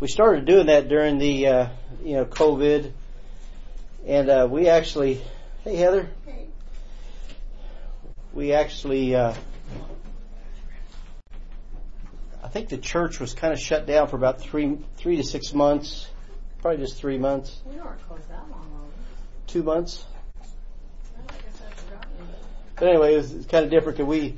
we started doing that during the uh, you know COVID, and uh, we actually, hey Heather, Hey. we actually, uh, I think the church was kind of shut down for about three three to six months, probably just three months, We weren't closed that long, two months. I guess I've forgotten. But anyway, it was, it's kind of different. 'cause we,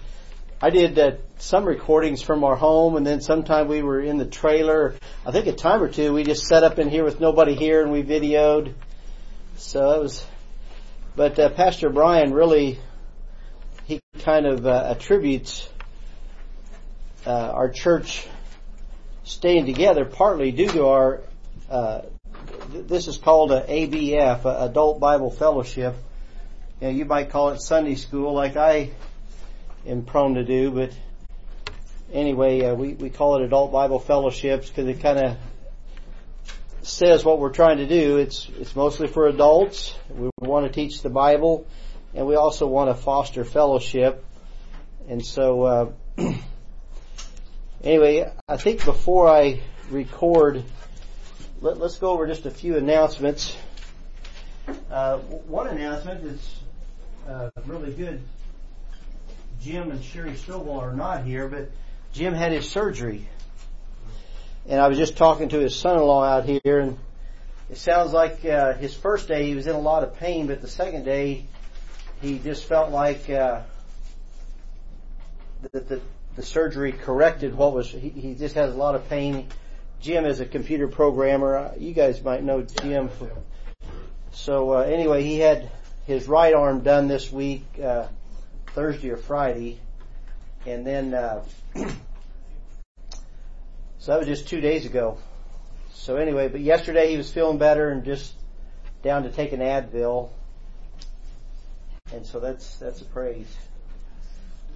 I did uh, some recordings from our home, and then sometime we were in the trailer. I think a time or two we just set up in here with nobody here, and we videoed. So it was. But uh, Pastor Brian really, he kind of uh, attributes uh, our church staying together partly due to our. Uh, th- this is called a ABF, a Adult Bible Fellowship you know, you might call it Sunday school like I am prone to do, but anyway, uh, we, we call it adult Bible fellowships because it kind of says what we're trying to do. It's, it's mostly for adults. We want to teach the Bible and we also want to foster fellowship. And so, uh, anyway, I think before I record, let, let's go over just a few announcements. Uh, one announcement is uh, really good. Jim and Sherry Stovall are not here, but Jim had his surgery. And I was just talking to his son-in-law out here, and it sounds like uh, his first day he was in a lot of pain, but the second day he just felt like uh, that the, the surgery corrected what was. He, he just has a lot of pain. Jim is a computer programmer. Uh, You guys might know Jim. So uh, anyway, he had his right arm done this week, uh, Thursday or Friday, and then uh, so that was just two days ago. So anyway, but yesterday he was feeling better and just down to take an Advil, and so that's that's a praise.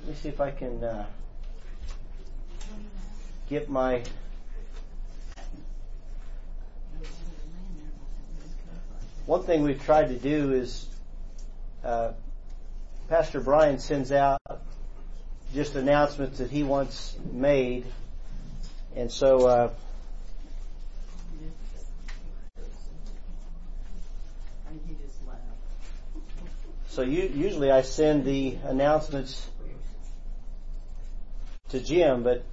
Let me see if I can uh, get my one thing we've tried to do is uh, Pastor Brian sends out just announcements that he wants made, and so uh, so you, usually I send the announcements to Jim, but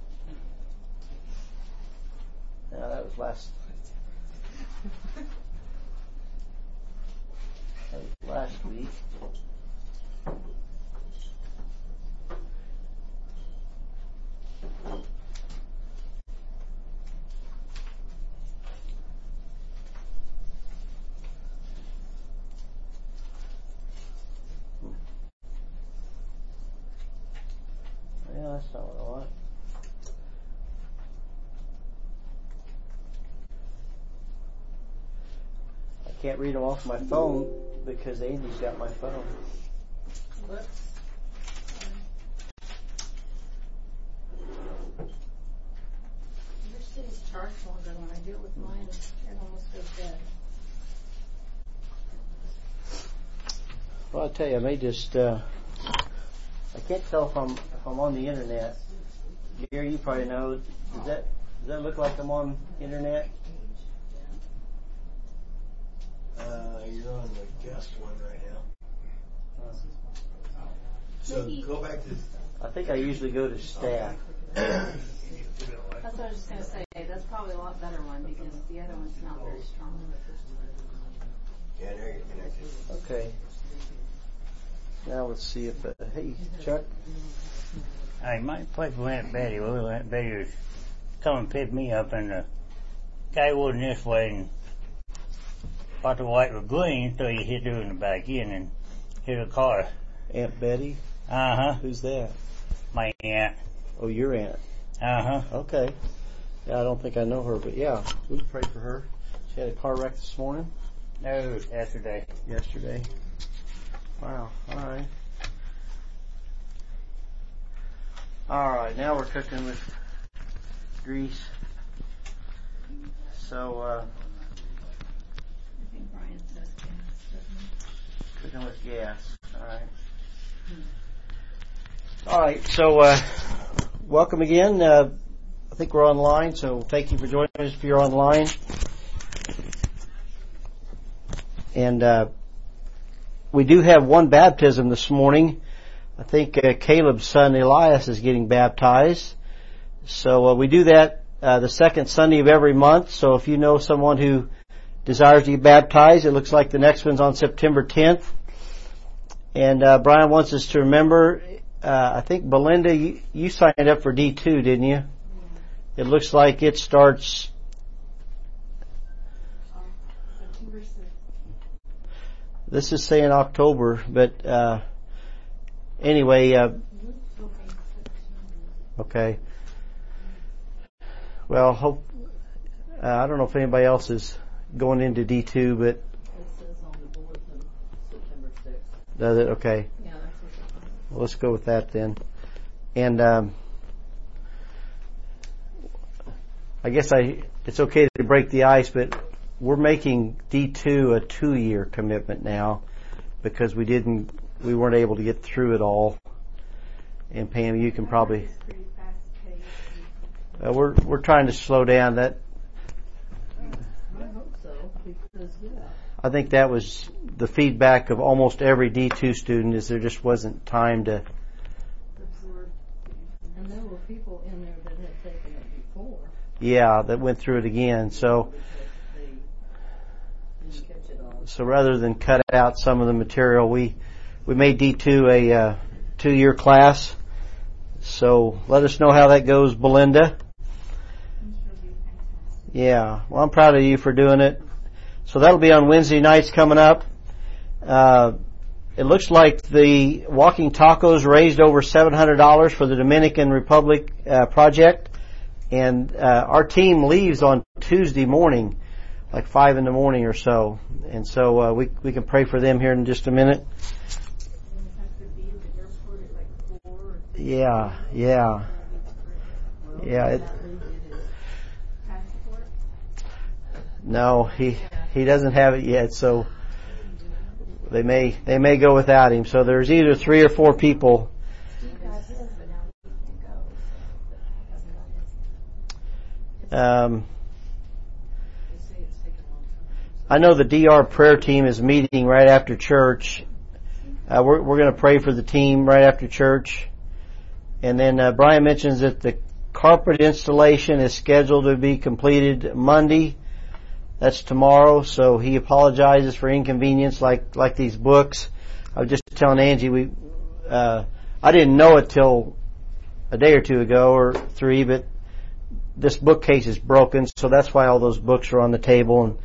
no, that was last that was last week. Yeah, that's not what I want. I can't read them off my phone because Amy's got my phone. Whoops. Your city's charged longer when I do it with mine. It almost goes dead. Well, I'll tell you, I may just, uh, I can't tell if I'm, if I'm on the internet. Gary, you probably know, does that, does that look like I'm on internet? Uh, you're on the guest one right now. So go back to. I think I usually go to staff. That's what I was just gonna say. That's probably a lot better one because the other one's not very strong. Yeah, now you're connected. Okay. Now let's see if, uh, hey, Chuck, Hey, my place with Aunt Betty. Well, Aunt Betty was coming to pick me up, and the guy wasn't this way, and thought the light was green, so he hit her in the back end and hit a car. Aunt Betty, Uh huh. who's that? My aunt. Oh, your aunt. Uh huh. Okay. Yeah, I don't think I know her, but yeah, we can pray for her. She had a car wreck this morning, No, yesterday. yesterday. Wow. All right. All right. Now we're cooking with grease. So uh, think Brian says gas, doesn't cooking with gas. All right. All right. So uh, welcome again. Uh, I think we're online, so thank you for joining us if you're online. And uh, we do have one baptism this morning. I think uh, Caleb's son Elias is getting baptized. So uh, we do that uh, the second Sunday of every month. So if you know someone who desires to be baptized, it looks like the next one's on September 10th. And uh, Brian wants us to remember. Uh, I think Belinda, you, you signed up for D2, didn't you? It looks like it starts. This is saying October, but uh, anyway, uh, okay. Well, hope. Uh, I don't know if anybody else is going into D2, but It says on the bulletin, September sixth. does it? Okay. Yeah, that's what it's on. Well, let's go with that then. And um, I guess I it's okay to break the ice, but we're making D2 a two-year commitment now because we didn't we weren't able to get through it all. And Pam, you can probably It's pretty fast paced. uh, we're we're trying to slow down. That I hope so, because, yeah, I think that was the feedback of almost every D2 student is there just wasn't time to. And there were people in there that had taken it before, Yeah, that went through it again. So. but they didn't catch it all. So rather than cut out some of the material, we we made D2 a uh, two-year class. So let us know how that goes, Belinda. I'm sure it'll be fantastic. Yeah, well, I'm proud of you for doing it. So that'll be on Wednesday nights coming up. Uh, it looks like the Walking Tacos raised over $700 for the Dominican Republic uh, project, and uh, our team leaves on Tuesday morning, like five in the morning or so, and so uh, we we can pray for them here in just a minute. Yeah, yeah, Yeah, it- that Lee did his passport. No, he he doesn't have it yet, so they may they may go without him. So there's either three or four people. Um. I know the DR prayer team is meeting right after church. Uh, we're we're going to pray for the team right after church, and then uh, Brian mentions that the carpet installation is scheduled to be completed Monday. That's tomorrow, so he apologizes for inconvenience, like like these books. I was just telling Angie we, uh, I didn't know it till a day or two ago or three, but this bookcase is broken, so that's why all those books are on the table and.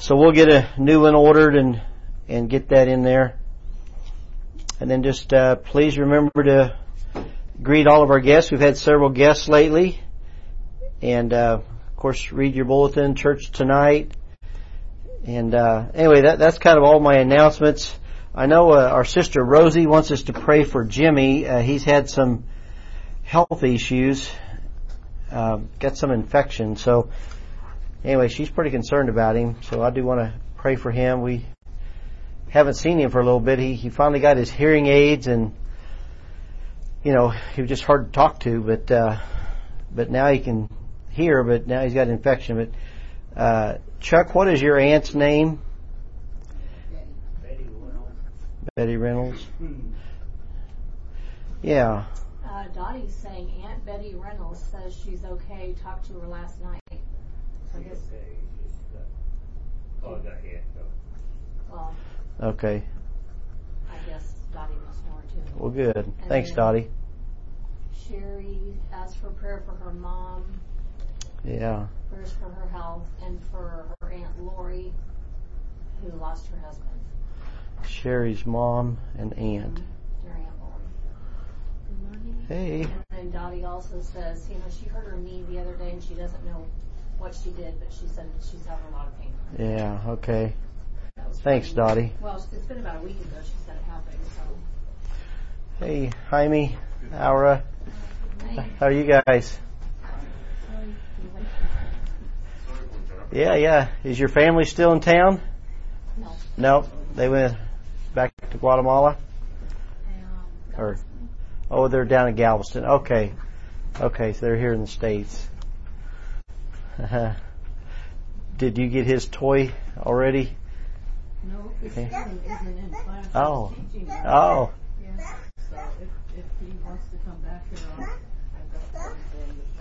So we'll get a new one ordered and and get that in there. And then just uh, please remember to greet all of our guests. We've had several guests lately, and uh, course read your bulletin. Church tonight. And uh, anyway, that that's kind of all my announcements. I know uh, our sister Rosie wants us to pray for Jimmy. Uh, he's had some health issues, uh, got some infection, so anyway, she's pretty concerned about him, so I do want to pray for him. We haven't seen him for a little bit. He he finally got his hearing aids, and you know he was just hard to talk to, but uh, but now he can hear. But now he's got an infection. But uh, Chuck, what is your aunt's name? Betty went on. Betty Reynolds. Yeah. Uh, Dottie's saying Aunt Betty Reynolds says she's okay. Talked to her last night. So I guess, Okay, oh, I got well, Okay. I guess Dottie must know her too. Well, good. Thanks, Dottie. Sherry asked for prayer for her mom, Yeah. prayers for her health, and for her Aunt Lori, who lost her husband. Sherry's mom and aunt. Mm-hmm. Their Aunt Lori. Hey. And Dottie also says, you know, she hurt her knee the other day and she doesn't know what she did, but she said she's having a lot of pain. Yeah. Okay. Thanks, from- Dottie. Well, it's been about a week ago she said it happened, so. Hey, Jaime, Aura. How are you guys? Yeah, yeah. Is your family still in town? No. No, they went back to Guatemala. Um, Or oh, they're down in Galveston. Okay, okay. So they're here in the states. Uh, did you get his toy already? No, Okay. Isn't in class. Oh. Oh, Yeah, so if, if he wants to come back here, I'll,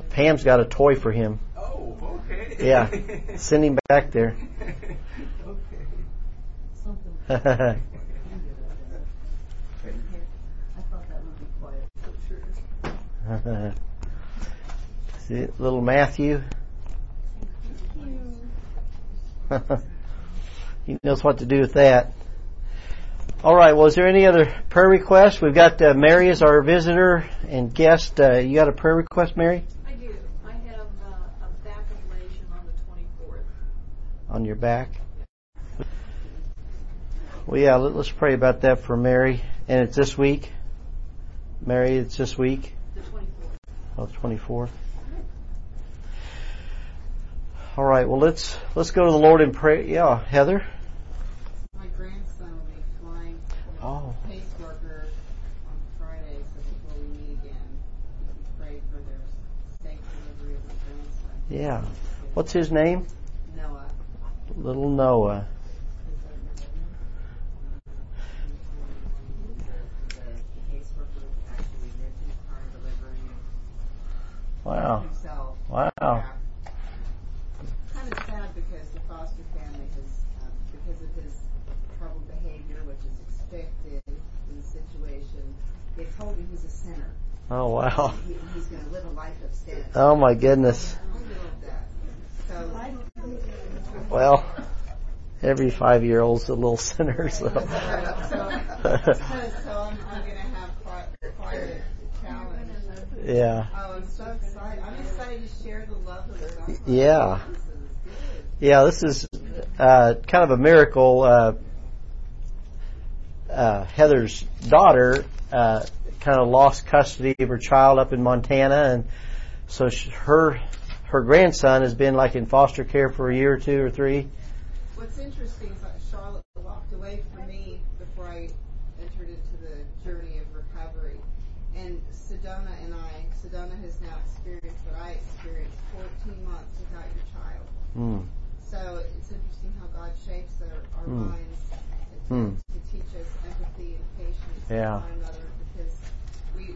Pam's got a toy for him. Oh, okay. Yeah, send him back there. okay. Something. I thought that would be quiet. See, little Matthew. he knows what to do with that. All right. Well, is there any other prayer requests? We've got uh, Mary as our visitor and guest. Uh, you got a prayer request, Mary, I do. I have uh, a back ablation on the 24th. on your back? Well, yeah. Let, let's pray about that for Mary. And it's this week. Mary, it's this week. The 24th. Oh, 24th. All right. Well, let's let's go to the Lord in prayer. Yeah, Heather. My grandson will be flying with Oh. caseworker on Friday, so before we meet again, we can pray for their safe delivery of grandson. Yeah. What's his name? Noah. Little Noah. The caseworker actually lived in his car delivering Wow. himself. Wow. Yeah. Kind of sad because the foster family has, um, because of his troubled behavior, which is expected in the situation, they told him he's a sinner. Oh wow. He, he's going to live a life of sin. Oh my goodness. I love that. So, Well, every five year old's a little sinner, so. so, so, so I'm, I'm going to have quite, quite a challenge. yeah. Oh, I'm so excited. I'm excited to share the love of. Yeah. This is. Yeah, this is uh, kind of a miracle. Uh, uh, Heather's daughter uh, kind of lost custody of her child up in Montana, and so sh her her grandson has been like in foster care for a year or two or three. What's interesting is that Charlotte walked away from me before I entered into the journey of recovery. And Sedona and I, Sedona has now experienced what I experienced 14 months without your child. Mm. So it's interesting how God shapes our, our Hmm. minds to, Hmm. to teach us empathy and patience Yeah. with one another because we,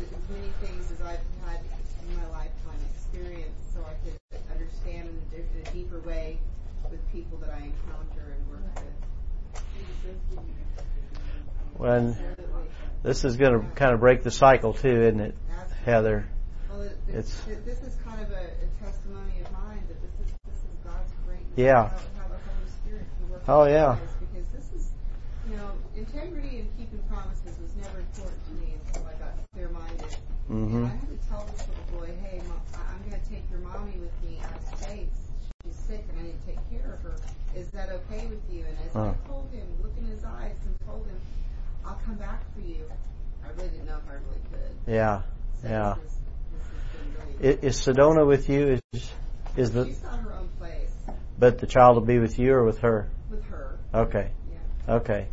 as many things as I've had in my lifetime experience so I could understand in a, in a deeper way with people that I encounter and work with. When this is going to kind of break the cycle too, isn't it, Absolutely. Heather? Well, it, It's- it's, this is kind of a, a testimony of mine that this is this is God's greatness. Yeah. How, how Holy Spirit can work. Oh, yeah. lives, Because this is, you know, integrity and keeping promises was never important to me until I got clear-minded. Mm-hmm. I had to tell this little boy, hey, mom, I'm going to take your mommy with me out of states. She's sick and I need to take care of her. Is that okay with you? And as Huh. I told him, look in his eyes and told him, I'll come back for you. I really didn't know if I really could. Yeah, So yeah. This, is, this really. Is Sedona with you? Is is the She's her own place but the child will be with you or with her? with her. Okay. Yeah. Okay.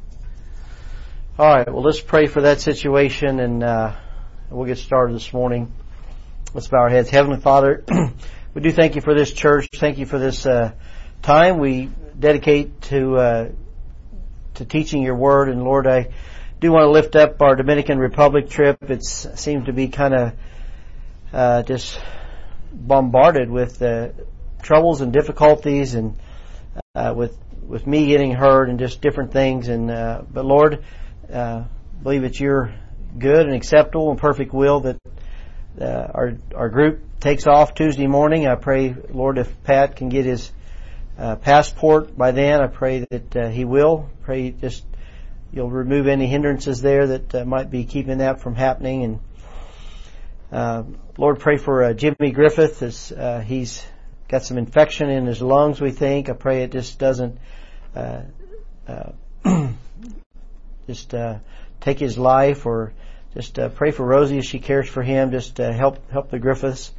All right. Well, let's pray for that situation, and uh, we'll get started this morning. Let's bow our heads. Heavenly Father, we do thank you for this church. Thank you for this uh, time we dedicate to uh, to teaching your word. And Lord, I do want to lift up our Dominican Republic trip. It seems to be kind of uh, just bombarded with uh, troubles and difficulties, and uh, with with me getting hurt and just different things. And uh, but Lord, uh, believe it's your good and acceptable and perfect will that uh, our our group takes off Tuesday morning. I pray, Lord, if Pat can get his uh, passport by then, I pray that uh, he will. Pray just you'll remove any hindrances there that uh, might be keeping that from happening. And uh, Lord, pray for uh, Jimmy Griffith as uh, he's got some infection in his lungs. We think. I pray it just doesn't. Uh, uh, just uh, take his life, or just uh, pray for Rosie as she cares for him. Just uh, help help the Griffiths.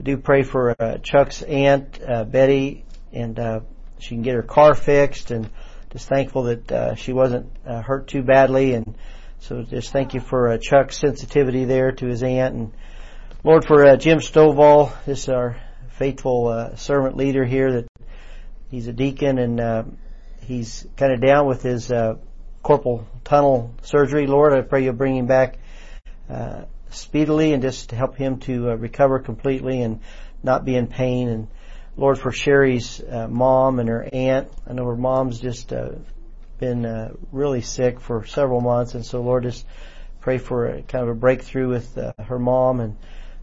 I do pray for uh, Chuck's aunt uh, Betty, and uh, she can get her car fixed. And just thankful that uh, she wasn't uh, hurt too badly. And so just thank you for uh, Chuck's sensitivity there to his aunt. And Lord, for uh, Jim Stovall, this is our faithful uh, servant leader here that he's a deacon and uh, he's kind of down with his uh, carpal tunnel surgery. Lord, I pray you'll bring him back uh, speedily and just to help him to uh, recover completely and not be in pain. And Lord, for Sherry's uh, mom and her aunt, I know her mom's just uh, been uh, really sick for several months, and so Lord, just pray for a, kind of a breakthrough with uh, her mom and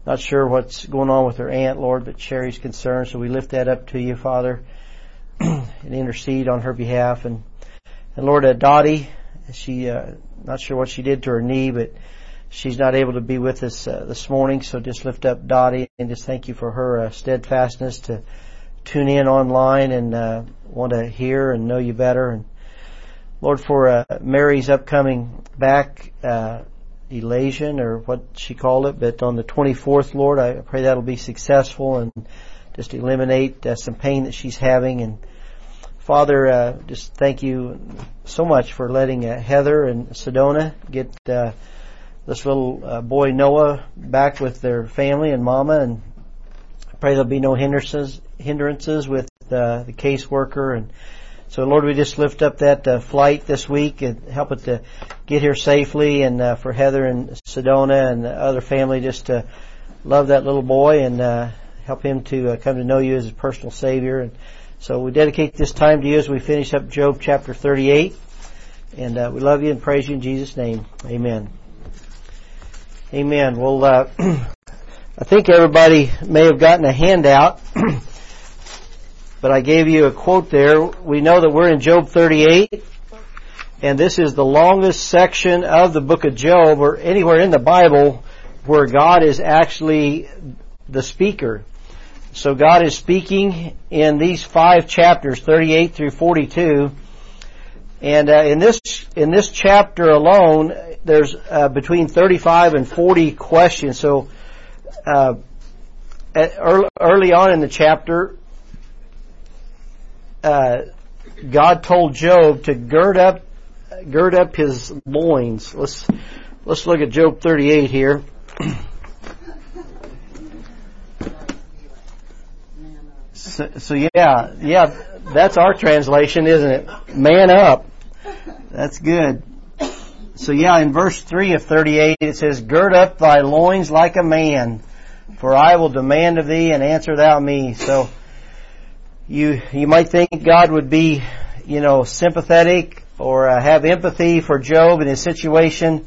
not sure what's going on with her aunt, Lord, but Sherry's concerned, so we lift that up to you, Father, and intercede on her behalf. And, and Lord, uh, Dottie, she, uh, not sure what she did to her knee, but she's not able to be with us uh, this morning, so just lift up Dottie and just thank you for her uh, steadfastness to tune in online and uh, want to hear and know you better. And Lord, for uh, Mary's upcoming back uh, elation or what she called it, but on the 24th, Lord, I pray that'll be successful and just eliminate uh, some pain that she's having. And Father, uh, just thank you so much for letting uh, Heather and Sedona get uh, this little uh, boy Noah back with their family and Mama, and I pray there'll be no hindrances hindrances with uh, the caseworker and. So Lord, we just lift up that uh, flight this week and help it to get here safely and for Heather and Sedona and the other family just to love that little boy and uh, help him to come to know you as a personal savior. And so we dedicate this time to you as we finish up Job chapter 38. And uh, we love you and praise you in Jesus' name. Amen. Amen. Well, uh, I think everybody may have gotten a handout. but I gave you a quote there. We know that we're in Job 38, and this is the longest section of the book of Job, or anywhere in the Bible where God is actually the speaker. So God is speaking in these five chapters, 38 through 42. And uh, in this in this chapter alone, there's uh, between 35 and 40 questions. So uh, early, early on in the chapter, uh, God told Job to gird up, gird up his loins. Let's let's look at Job 38 here. So, yeah, yeah, that's our translation, isn't it? Man up. That's good. So yeah, in verse 3 of 38 it says, Gird up thy loins like a man, for I will demand of thee and answer thou me. So, you you might think God would be, you know, sympathetic or uh, have empathy for Job and his situation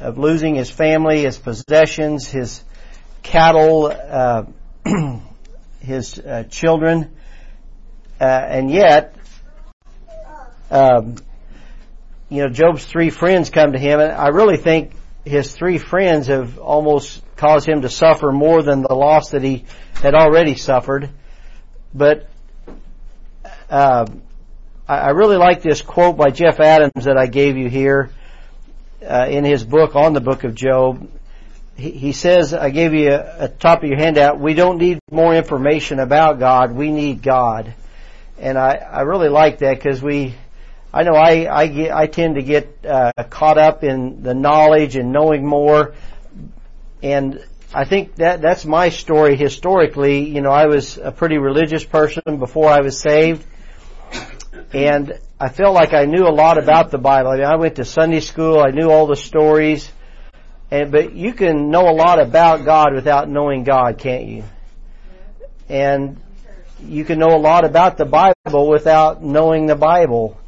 of losing his family, his possessions, his cattle, uh, his uh, children, uh, and yet, um, you know, Job's three friends come to him, and I really think his three friends have almost caused him to suffer more than the loss that he had already suffered. But uh, I, really like this quote by Jeff Adams that I gave you here uh, in his book on the book of Job. He, he says, I gave you a, a top of your handout, we don't need more information about God, we need God. And I, I really like that because we, I know I, I get, I tend to get uh, caught up in the knowledge and knowing more, and I think that that's my story historically. You know, I was a pretty religious person before I was saved, and I felt like I knew a lot about the Bible. I mean, I went to Sunday school. I knew all the stories. And, but you can know a lot about God without knowing God, can't you? And you can know a lot about the Bible without knowing the Bible.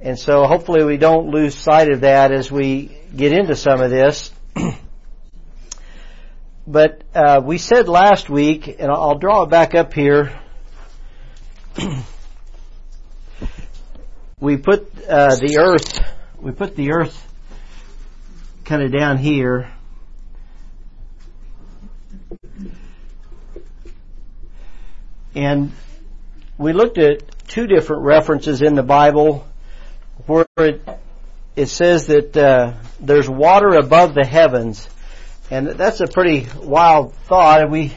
And so hopefully we don't lose sight of that as we get into some of this. but uh, we said last week, and I'll draw it back up here. we put uh, the earth, we put the earth kind of down here. And we looked at two different references in the Bible where it, it says that uh, there's water above the heavens, and that's a pretty wild thought. We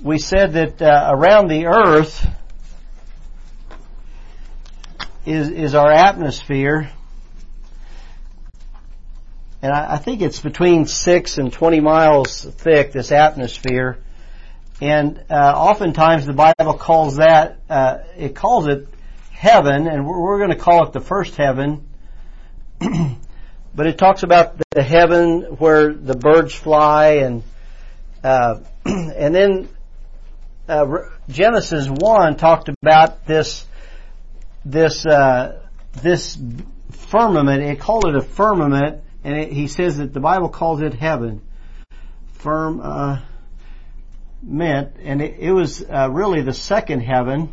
we said that uh, around the earth is is our atmosphere, and I, I think it's between six and twenty miles thick. This atmosphere, And uh, oftentimes the Bible calls that uh, it calls it heaven, and we're, we're going to call it the first heaven. but it talks about the heaven where the birds fly, and uh, and then uh, Genesis one talked about this this uh, this firmament. It called it a firmament, and it, he says that the Bible calls it heaven. Firm. Uh, meant, and it, it was uh, really the second heaven.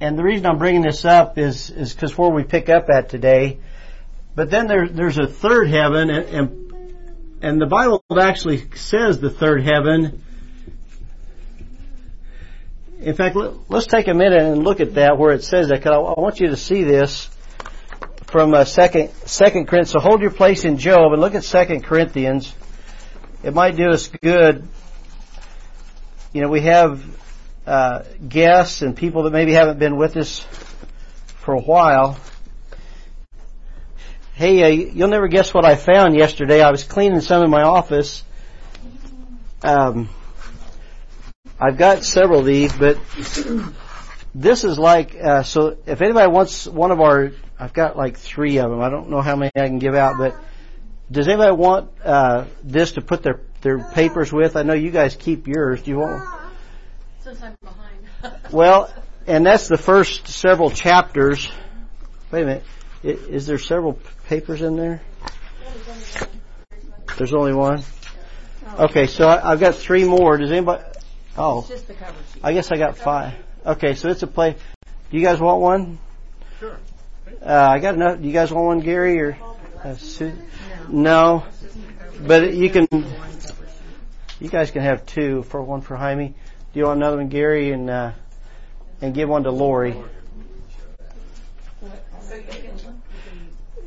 And the reason I'm bringing this up is is because where we pick up at today. But then there, there's a third heaven, and, and and the Bible actually says the third heaven. In fact, let, us take a minute and look at that where it says that. Cause I, I want you to see this from uh, second Second Corinthians. So hold your place in Job and look at Second Corinthians it might do us good. You know, we have uh, guests and people that maybe haven't been with us for a while. Hey, uh, you'll never guess what I found yesterday. I was cleaning some in my office. Um, I've got several of these, but this is like uh, so. If anybody wants one of our, I've got like three of them. I don't know how many I can give out, but does anybody want uh, this to put their their papers with? I know you guys keep yours. Do you want? Since I'm behind. well, and that's the first several chapters. Wait a minute. Is there several papers in there? There's only one. Okay, so I, have got three more. Does anybody? Oh, just the cover sheet. I guess I got five. Okay, so it's a play. Do you guys want one? Sure. Uh, I got enough. Do you guys want one, Gary or uh? No, but you can. You guys can have two for one for Jaime. Do you want another one, Gary, and uh, and give one to Lori?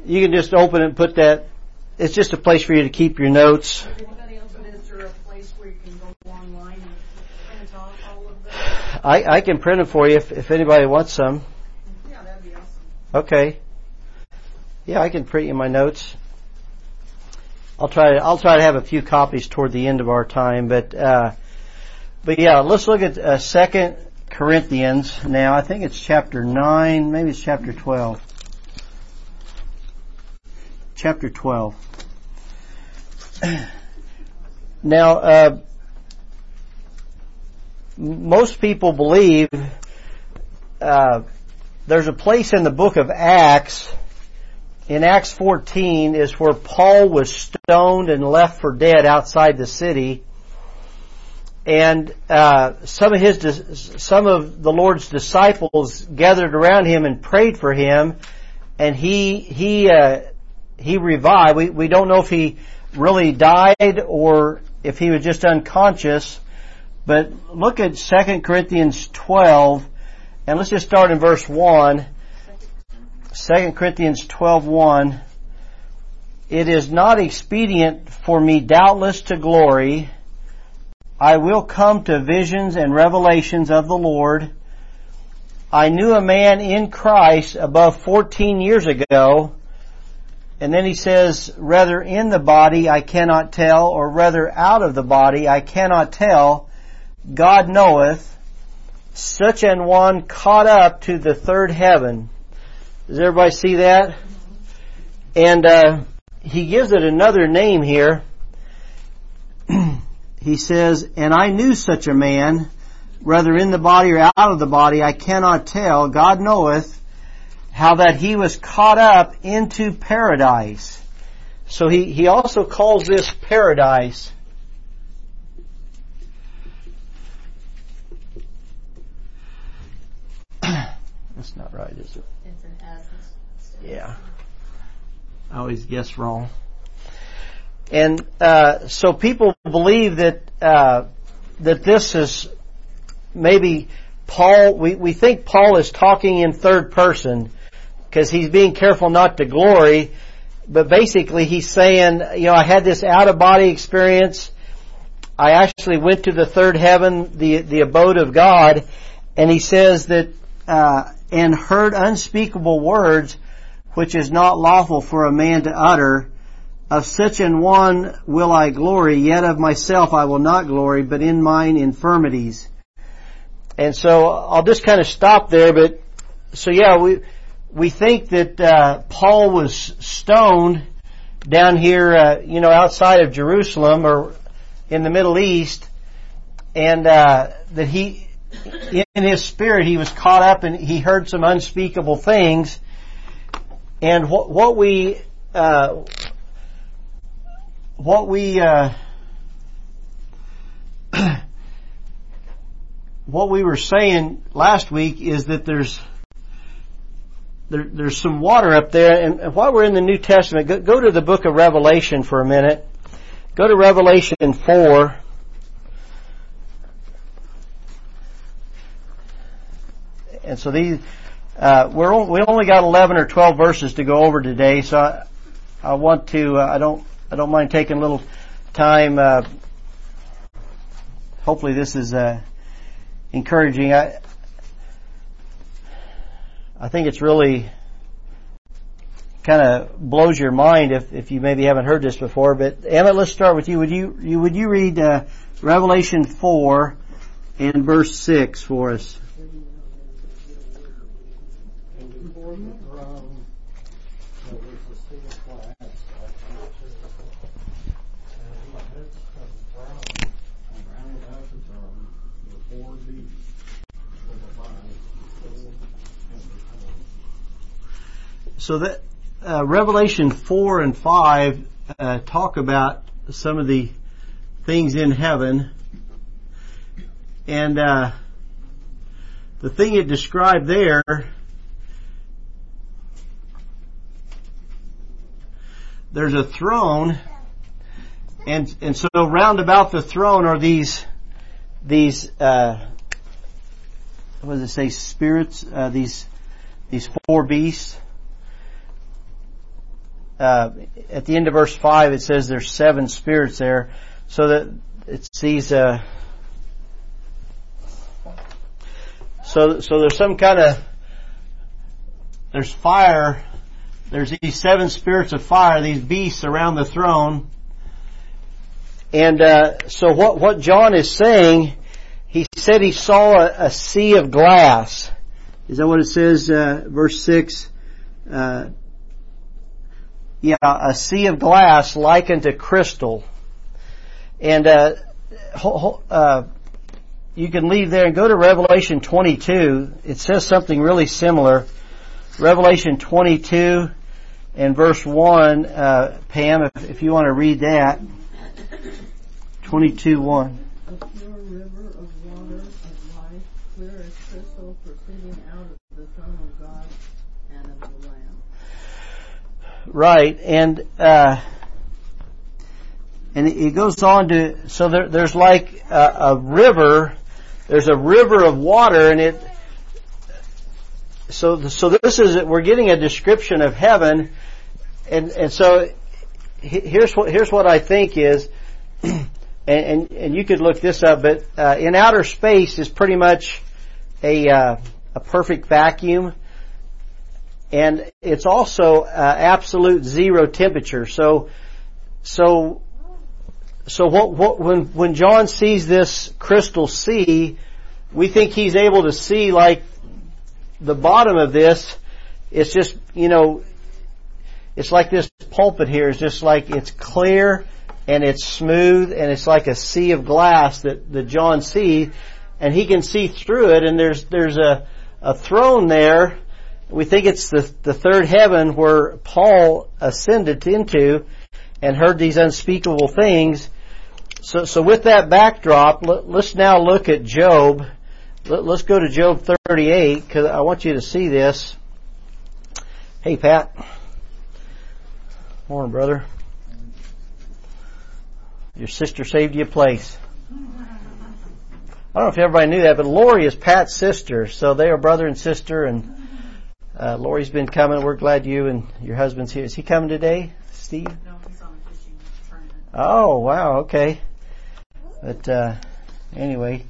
You can just open it and put that. It's just a place for you to keep your notes. I I can print them for you if if anybody wants some. Yeah, that'd be awesome. Okay. Yeah, I can print you my notes. I'll try. To, I'll try to have a few copies toward the end of our time, but uh, but yeah, let's look at uh, Second Corinthians now. I think it's chapter nine, maybe it's chapter twelve. Chapter twelve. now, uh, most people believe uh, there's a place in the book of Acts in Acts 14 is where Paul was stoned and left for dead outside the city. And uh, some of his, some of the Lord's disciples gathered around him and prayed for him, and he he uh, he revived. We we don't know if he really died or if he was just unconscious. But look at 2 Corinthians 12, and let's just start in verse 1. 2 Corinthians 12:1 It is not expedient for me doubtless to glory. I will come to visions and revelations of the Lord. I knew a man in Christ above 14 years ago. And then he says rather in the body I cannot tell or rather out of the body I cannot tell. God knoweth such an one caught up to the third heaven does everybody see that? And uh, he gives it another name here. he says, "And I knew such a man, whether in the body or out of the body, I cannot tell. God knoweth how that he was caught up into paradise." So he, he also calls this paradise. That's not right, is it? Yeah. I always guess wrong. And uh, so people believe that uh, that this is maybe Paul. We we think Paul is talking in third person because he's being careful not to glory, but basically he's saying, you know, I had this out of body experience. I actually went to the third heaven, the the abode of God, and he says that uh, and heard unspeakable words which is not lawful for a man to utter of such an one will I glory, yet of myself I will not glory, but in mine infirmities. And so I'll just kind of stop there, but so yeah, we we think that uh, Paul was stoned down here, uh, you know, outside of Jerusalem or in the Middle East, and uh, that he, in his spirit, he was caught up and he heard some unspeakable things. And what, what we, uh, what we, uh, what we were saying last week is that there's there, there's some water up there, and, while we're in the New Testament, go, go to the book of Revelation for a minute. Go to Revelation four. And so these, uh, we're only, we only got 11 or 12 verses to go over today, so I, I want to, uh, I don't, I don't mind taking a little time, uh, hopefully this is, uh, encouraging. I, I think it's really kind of blows your mind if, if you maybe haven't heard this before. But Emmett, let's start with you. Would you, you would you read uh, Revelation four and verse six for us? And before the throne, there was a sea of glass like unto and in the midst of the throne, and round about the throne, were four beasts full of eyes, full and behold. So that uh, Revelation four and five uh, talk about some of the things in heaven, and uh, the thing it described there. There's a throne, and and so round about the throne are these these uh, what does it say? Spirits. Uh, these these four beasts uh, at the end of verse five, it says there's seven spirits there, so that it's these. Uh, so so there's some kind of there's fire. There's these seven spirits of fire, these beasts around the throne, and uh, so what what John is saying, he said he saw a, a sea of glass. Is that what it says? Uh, verse six. Uh, yeah, a sea of glass likened to crystal. And uh, uh, you can leave there and go to Revelation 22. It says something really similar. Revelation 22 and verse 1, uh, Pam, if, if you want to read that. 22 1. A pure river of water of life, clear as crystal, proceeding out of the throne of God and of the Lamb. Right, and uh, and it goes on to so there, there's like a, a river, there's a river of water, and it. So so this is we're getting a description of heaven, and and so here's what here's what I think is, and and, and you could look this up, but uh, in outer space is pretty much a uh, a perfect vacuum and it's also uh, absolute zero temperature. So, so, so what, what, when, when John sees this crystal sea, we think he's able to see like the bottom of this. It's just, you know, it's like this pulpit here is just like it's clear and it's smooth and it's like a sea of glass that, that John sees and he can see through it and there's, there's a, a throne there we think it's the, the third heaven where Paul ascended into and heard these unspeakable things. So, so with that backdrop, let, us now look at Job. Let, us go to Job 38 because I want you to see this. Hey, Pat. Morning, brother. Your sister saved you a place. I don't know if everybody knew that, but Lori is Pat's sister, so they are brother and sister, and uh, Lori's been coming. We're glad you and your husband's here. Is he coming today, Steve? No, he's on a fishing tournament. Oh, wow. Okay. But uh, anyway,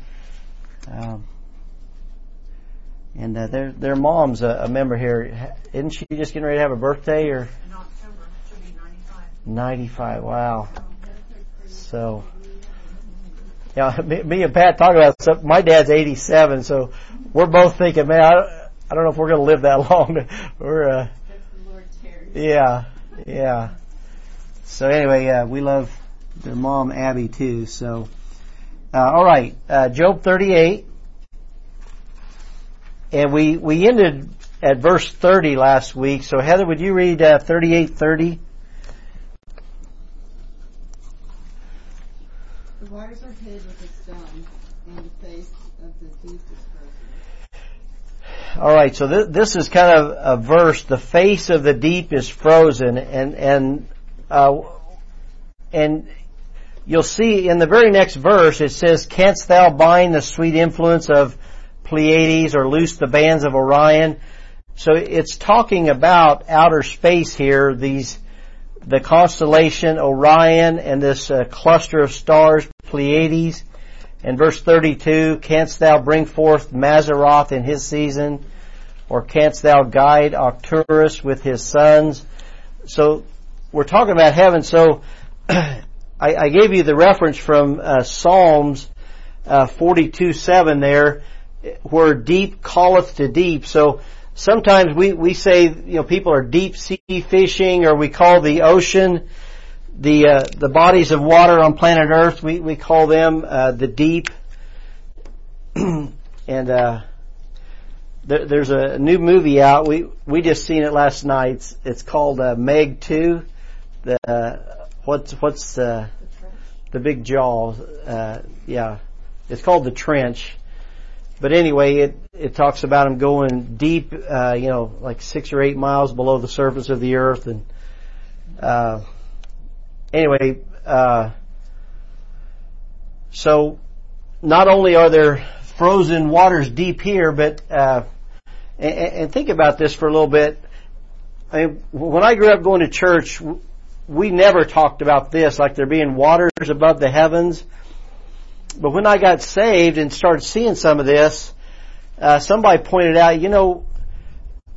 um, and uh, their their mom's a, a member here. Isn't she just getting ready to have a birthday or? In October, she'll be 95. 95. Wow. So, yeah, me, me and Pat talk about stuff. My dad's 87, so we're both thinking, man, I, I don't know if we're going to live that long. we're, uh, yeah, yeah. So anyway, uh, we love their mom Abby too. So, uh, all right, uh, Job 38, and we we ended at verse 30 last week. So Heather, would you read uh, 38, 30? The waters are hid with a stone, and the face of the deep is frozen. All right, so th- this is kind of a verse. The face of the deep is frozen, and and uh, and you'll see in the very next verse it says, "Canst thou bind the sweet influence of Pleiades or loose the bands of Orion?" So it's talking about outer space here. These the constellation Orion and this uh, cluster of stars Pleiades. In verse 32, canst thou bring forth Mazzaroth in his season? Or canst thou guide Arcturus with his sons? So, we're talking about heaven, so I, I, gave you the reference from uh, Psalms uh, 42 7 there, where deep calleth to deep. So, sometimes we, we say, you know, people are deep sea fishing or we call the ocean the uh, the bodies of water on planet Earth. We we call them uh, the deep. and uh, there, there's a new movie out. We we just seen it last night. It's, it's called uh, Meg Two. The uh, what's what's the the big jaw? Uh, yeah, it's called the Trench. But anyway, it it talks about them going deep. Uh, you know, like six or eight miles below the surface of the earth, and uh, anyway, uh, so not only are there frozen waters deep here, but uh, and, and, think about this for a little bit. I mean, when I grew up going to church, we never talked about this, like there being waters above the heavens. But when I got saved and started seeing some of this, uh, somebody pointed out, you know,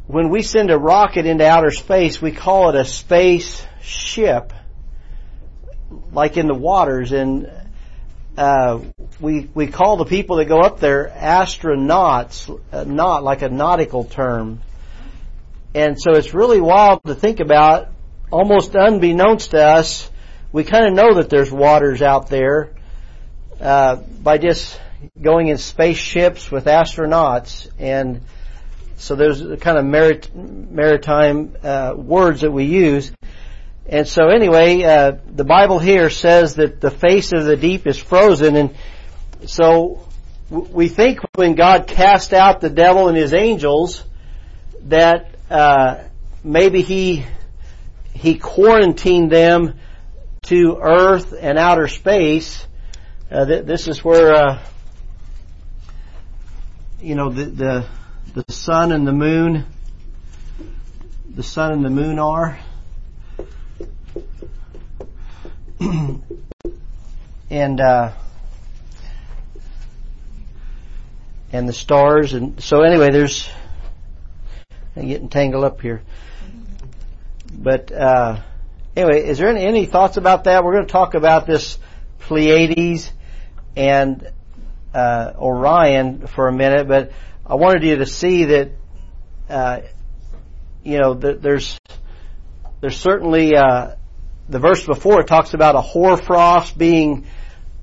when we send a rocket into outer space, we call it a space ship like in the waters, and uh, we we call the people that go up there astronauts, uh, not like a nautical term. And so it's really wild to think about. Almost unbeknownst to us, we kind of know that there's waters out there uh, by just going in spaceships with astronauts, and so there's kind of marit- maritime uh, words that we use. And so anyway, uh, the Bible here says that the face of the deep is frozen and so we think when God cast out the devil and his angels that uh, maybe he he quarantined them to earth and outer space. Uh, th- this is where uh, you know the, the the sun and the moon the sun and the moon are and uh, and the stars and so anyway there's I'm getting tangled up here. But uh, anyway is there any, any thoughts about that? We're going to talk about this Pleiades and uh, Orion for a minute but I wanted you to see that uh, you know that there's there's certainly uh, the verse before it talks about a hoarfrost being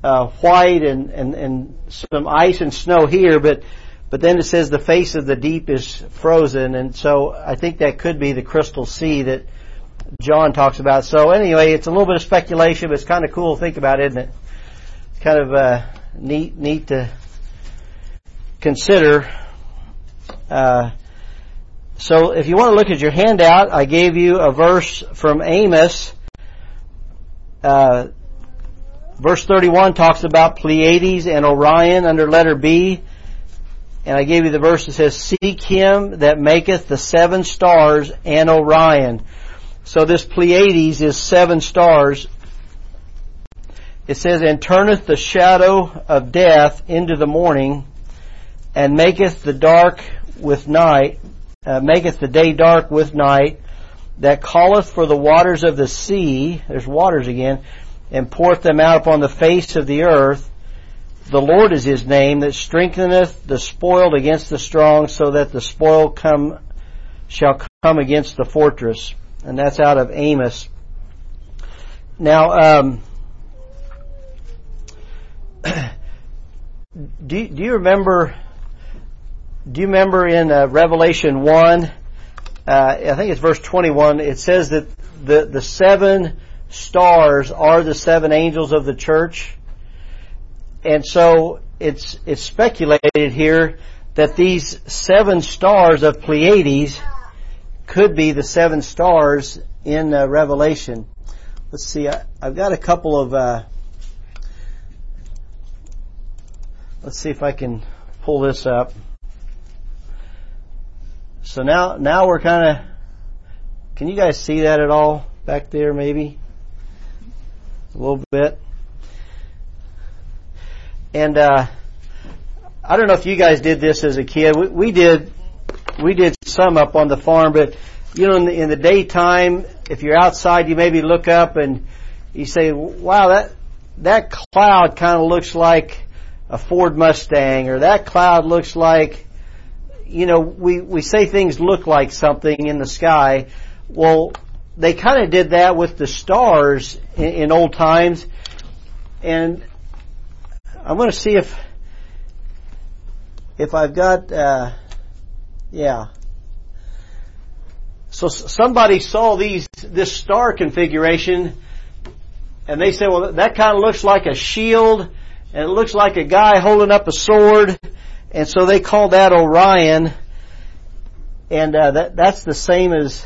uh, white and, and, and some ice and snow here, but but then it says the face of the deep is frozen, and so I think that could be the crystal sea that John talks about. So anyway, it's a little bit of speculation, but it's kind of cool to think about, isn't it? It's kind of uh, neat neat to consider. Uh, so if you want to look at your handout, I gave you a verse from Amos uh, verse 31 talks about Pleiades and Orion under letter B. And I gave you the verse that says, Seek him that maketh the seven stars and Orion. So this Pleiades is seven stars. It says, And turneth the shadow of death into the morning, and maketh the dark with night, uh, maketh the day dark with night, that calleth for the waters of the sea, there's waters again, and poureth them out upon the face of the earth. The Lord is his name that strengtheneth the spoiled against the strong so that the spoil come, shall come against the fortress. And that's out of Amos. Now, um, do, do you remember, do you remember in uh, Revelation 1, uh, I think it's verse 21, it says that the, the seven stars are the seven angels of the church. And so it's, it's speculated here that these seven stars of Pleiades could be the seven stars in uh, Revelation. Let's see, I, have got a couple of, uh, let's see if I can pull this up. So now, now we're kind of, can you guys see that at all back there maybe? A little bit. And, uh, I don't know if you guys did this as a kid. We, we did, we did some up on the farm, but you know, in the, in the daytime, if you're outside, you maybe look up and you say, wow, that, that cloud kind of looks like a Ford Mustang or that cloud looks like, you know, we, we say things look like something in the sky. Well, they kind of did that with the stars in, in old times. And I'm going to see if, if I've got, uh, yeah. So somebody saw these, this star configuration and they said, well, that kind of looks like a shield and it looks like a guy holding up a sword. And so they called that Orion. And, uh, that, that's the same as,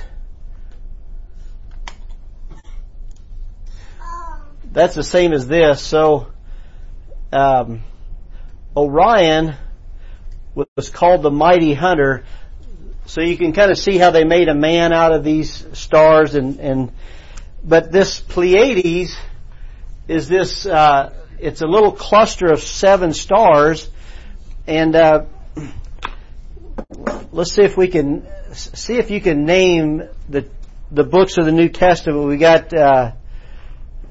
that's the same as this. So, um, Orion was called the mighty hunter. So you can kind of see how they made a man out of these stars and, and but this Pleiades is this, uh, it's a little cluster of seven stars and, uh, let's see if we can, see if you can name the, the books of the New Testament. We got, uh,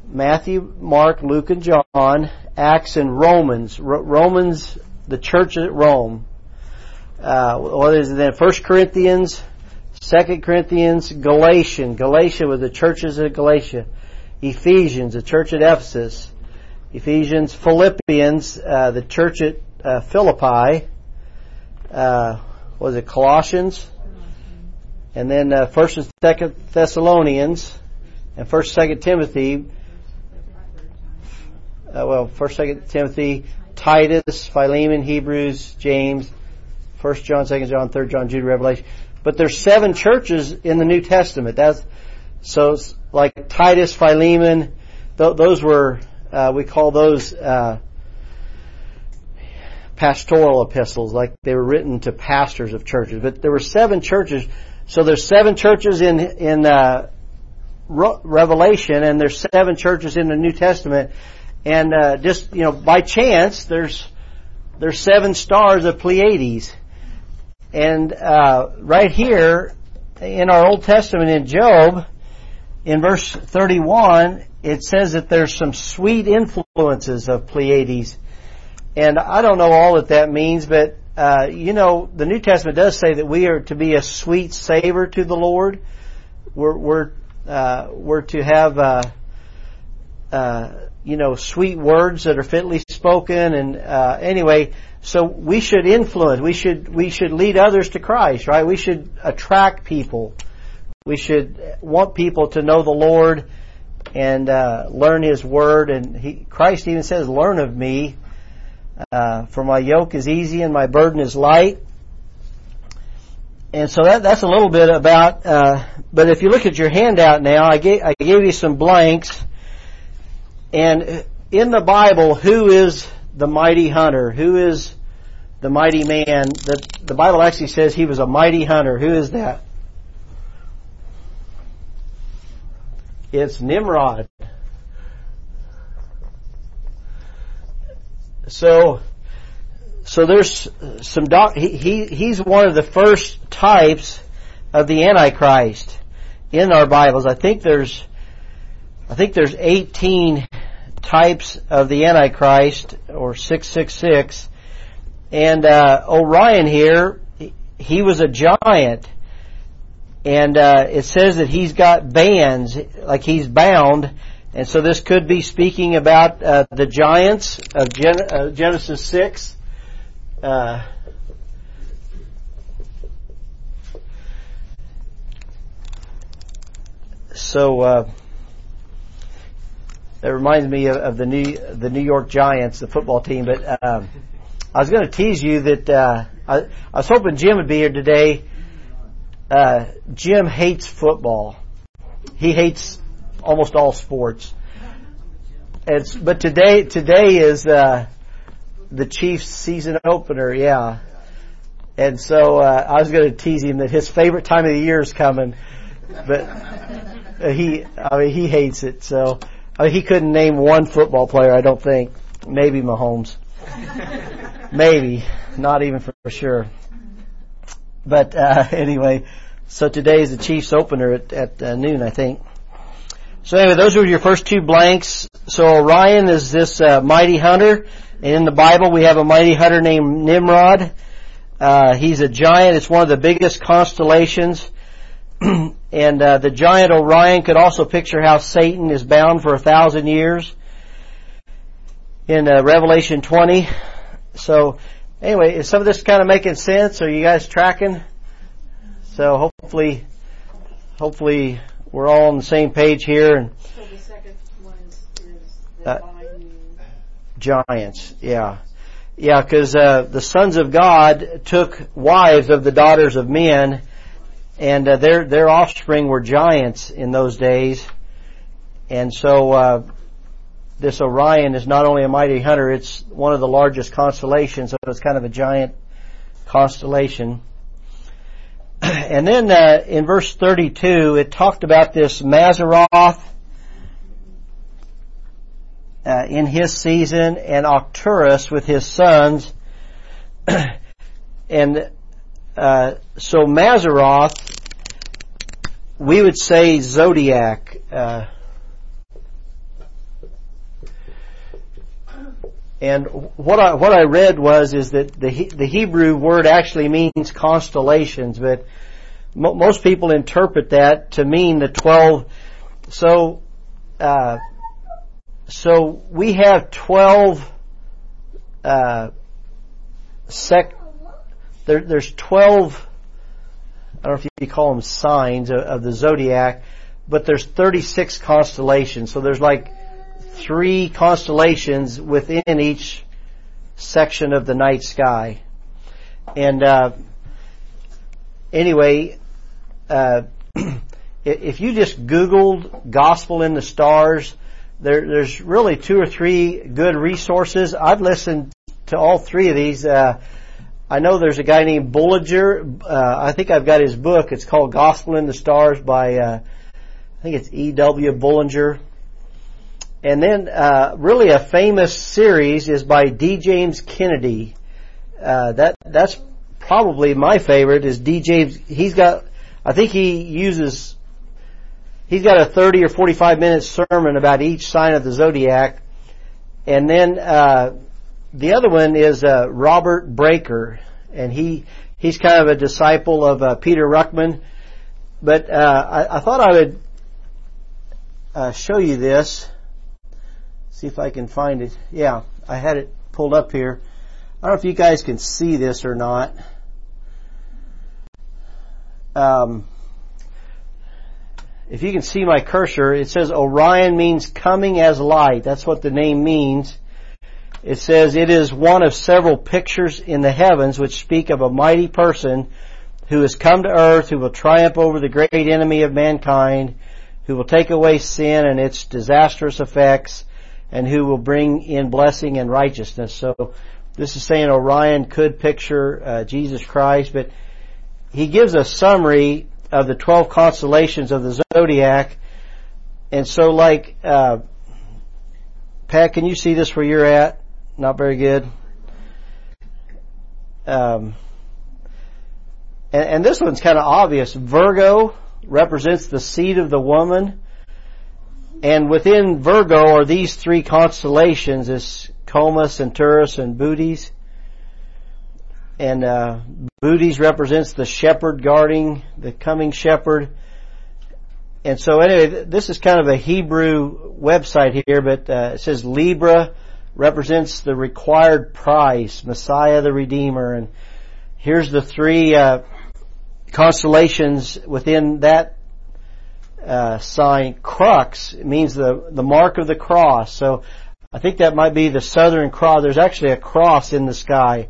Matthew, Mark, Luke, and John, Acts, and Romans. Romans, the church at Rome uh, what is it then? First Corinthians, Second Corinthians, Galatian. Galatia was the churches of Galatia. Ephesians, the church at Ephesus. Ephesians, Philippians, uh, the church at uh, Philippi. Uh, was it Colossians? And then uh, First and Second Thessalonians, and First Second Timothy. Uh, well, First Second Timothy, Titus, Philemon, Hebrews, James, First John, Second John, Third John, Jude, Revelation. But there's seven churches in the New Testament. That's so like Titus, Philemon. Th- those were uh, we call those uh, pastoral epistles, like they were written to pastors of churches. But there were seven churches. So there's seven churches in in uh, Re- Revelation, and there's seven churches in the New Testament. And uh, just you know, by chance, there's there's seven stars of Pleiades. And uh, right here in our Old Testament in Job, in verse 31, it says that there's some sweet influences of Pleiades. And I don't know all that that means, but uh, you know, the New Testament does say that we are to be a sweet savor to the Lord. We're we're uh, we're to have uh, uh you know sweet words that are fitly spoken, and uh, anyway, so we should influence, we should, we should lead others to Christ, right? We should attract people. We should want people to know the Lord and uh, learn His Word. And he, Christ even says, learn of me, uh, for my yoke is easy and my burden is light. And so that, that's a little bit about, uh, but if you look at your handout now, I gave, I gave you some blanks. And in the Bible, who is the mighty hunter? Who is the mighty man? The, the Bible actually says he was a mighty hunter. Who is that? It's Nimrod. So, so there's some doc, he, he, he's one of the first types of the Antichrist. in our Bibles. I think there's, I think there's 18 types of the Antichrist, or 666. And, uh, Orion here, he was a giant. And, uh, it says that he's got bands, like he's bound. And so this could be speaking about, uh, the giants of Gen- uh, Genesis 6. Uh, so, uh, that reminds me of, of, the New the New York Giants, the football team. But um, I was going to tease you that uh, I, I, was hoping Jim would be here today. Uh, Jim hates football. He hates almost all sports. It's, but today today is uh, the Chiefs season opener. Yeah. And so uh, I was going to tease him that his favorite time of the year is coming, but he I mean he hates it. So I mean, he couldn't name one football player, I don't think. Maybe Mahomes. Maybe. Not even for sure. But, uh, anyway, so today is the Chiefs opener at, at uh, noon, I think. So anyway, those are your first two blanks. So Orion is this uh, mighty hunter. And in the Bible, we have a mighty hunter named Nimrod. Uh, he's a giant. It's one of the biggest constellations. and uh, the giant Orion could also picture how Satan is bound for a thousand years in uh, Revelation 20. So, anyway, is some of this kind of making sense? Are you guys tracking? So hopefully, hopefully we're all on the same page here. And So the second one is, is Uh, giants, yeah, yeah, because uh, the sons of God took wives of the daughters of men and uh, their their offspring were giants in those days, and so uh, this Orion is not only a mighty hunter; it's one of the largest constellations. So it's kind of a giant constellation. And then uh, in verse 32, it talked about this Mazzaroth uh, in his season and Arcturus with his sons. and uh, so Mazzaroth, we would say zodiac. And what I what I read was is that the the Hebrew word actually means constellations, but mo- most people interpret that to mean the twelve. So, uh, so we have twelve uh, sec there, there's 12, I don't know if you call them signs of, of, the zodiac, but there's 36 constellations. So there's like three constellations within each section of the night sky. And, uh, anyway, uh, if you just Googled gospel in the stars, there, there's really two or three good resources. I've listened to all three of these. Uh, I know there's a guy named Bullinger. Uh, I think I've got his book. It's called Gospel in the Stars by, uh, I think it's E.W. Bullinger. And then, uh, really a famous series is by D. James Kennedy. Uh, that, that's probably my favorite is D. James. He's got, I think he uses, he's got a 30 or 45 minute sermon about each sign of the zodiac. And then, uh, the other one is uh, Robert Breaker, and he he's kind of a disciple of uh, Peter Ruckman. But uh, I, I, thought I would uh, show you this. See if I can find it. Yeah, I had it pulled up here. I don't know if you guys can see this or not. Um, if you can see my cursor, it says Orion means coming as light. That's what the name means. It says it is one of several pictures in the heavens which speak of a mighty person who has come to earth, who will triumph over the great enemy of mankind, who will take away sin and its disastrous effects, and who will bring in blessing and righteousness. So this is saying Orion could picture uh, Jesus Christ, but he gives a summary of the 12 constellations of the zodiac. And so like, uh, Pat, can you see this where you're at? Not very good. Um, and, and this one's kind of obvious. Virgo, represents the seed of the woman. And within Virgo are these three constellations, is Coma, Centaurus, and Bootes. And uh, Bootes represents the shepherd guarding the coming shepherd. And so anyway, this is kind of a Hebrew website here, but uh, it says Libra represents the required price, Messiah the Redeemer, and here's the three uh, constellations within that uh, sign. Crux means the the mark of the cross. So I think that might be the Southern Cross. There's actually a cross in the sky.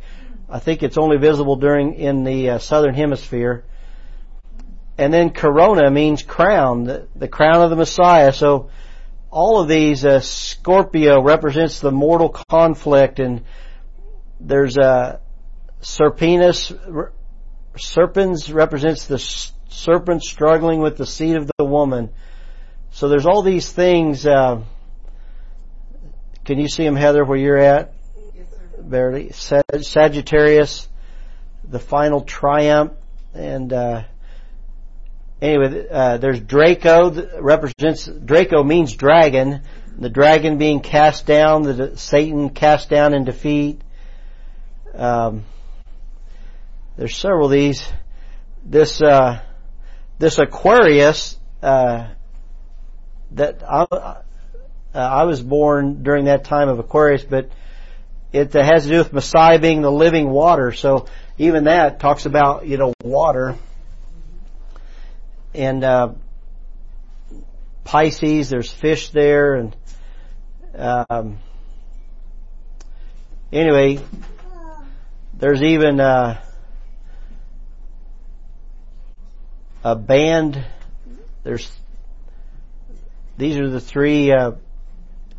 I think it's only visible during in the uh, southern hemisphere. And then corona means crown, the, the, crown of the Messiah. So all of these, uh, Scorpio represents the mortal conflict, and there's a uh, serpens represents the serpent struggling with the seed of the woman. So there's all these things. Uh, can you see them, Heather, where you're at? Yes, sir. Barely. Sag- Sagittarius, the final triumph, and uh, anyway, uh, there's Draco that represents Draco means dragon. The dragon being cast down, the Satan cast down in defeat. Um, there's several of these. This uh, this Aquarius uh, that I, uh, I was born during that time of Aquarius, but it has to do with Messiah being the living water. So even that talks about you know water. And uh, Pisces, there's fish there, and um, anyway, there's even uh, a band. There's these are the three uh,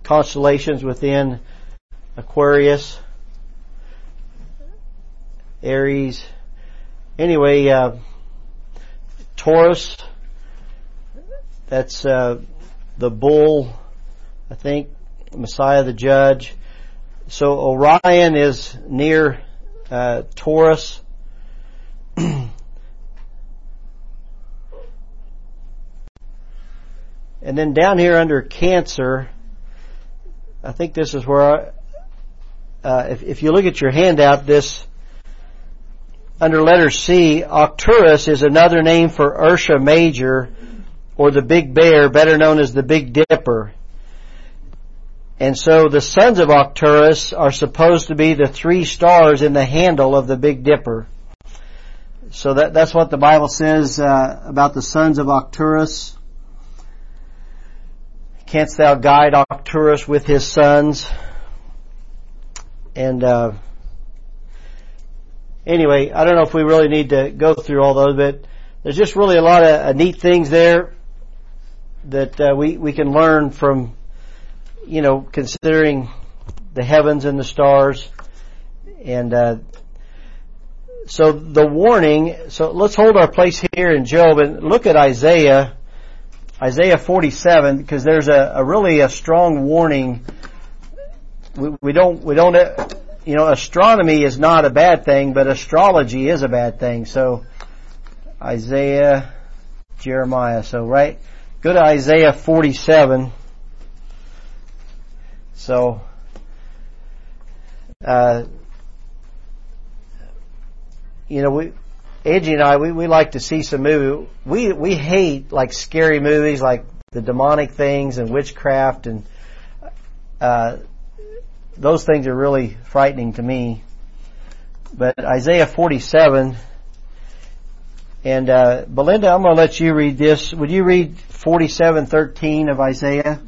constellations within Aquarius, Aries. Anyway, uh, Taurus. That's uh, the bull, I think. Messiah the judge. So Orion is near uh, Taurus. And then down here under Cancer, I think this is where, I, uh, if, if you look at your handout, this under letter C, Arcturus is another name for Ursa Major, or the Big Bear, better known as the Big Dipper. And so the sons of Arcturus are supposed to be the three stars in the handle of the Big Dipper. So that, that's what the Bible says uh, about the sons of Arcturus. Canst thou guide Arcturus with his sons? And uh, anyway, I don't know if we really need to go through all those, but there's just really a lot of uh, neat things there that uh, we we can learn from, you know, considering the heavens and the stars, and uh, so the warning. So let's hold our place here in Job and look at Isaiah Isaiah 47 because there's a, a, really a strong warning. We, we don't we don't you know astronomy is not a bad thing, but astrology is a bad thing. So Isaiah, Jeremiah. So right, go to Isaiah 47. So. Uh, you know, we, Angie and I, we, we like to see some movie. We we hate like scary movies, like the demonic things and witchcraft, and uh, those things are really frightening to me. But Isaiah 47, and uh, Belinda, I'm going to let you read this. Would you read 47:13 of Isaiah?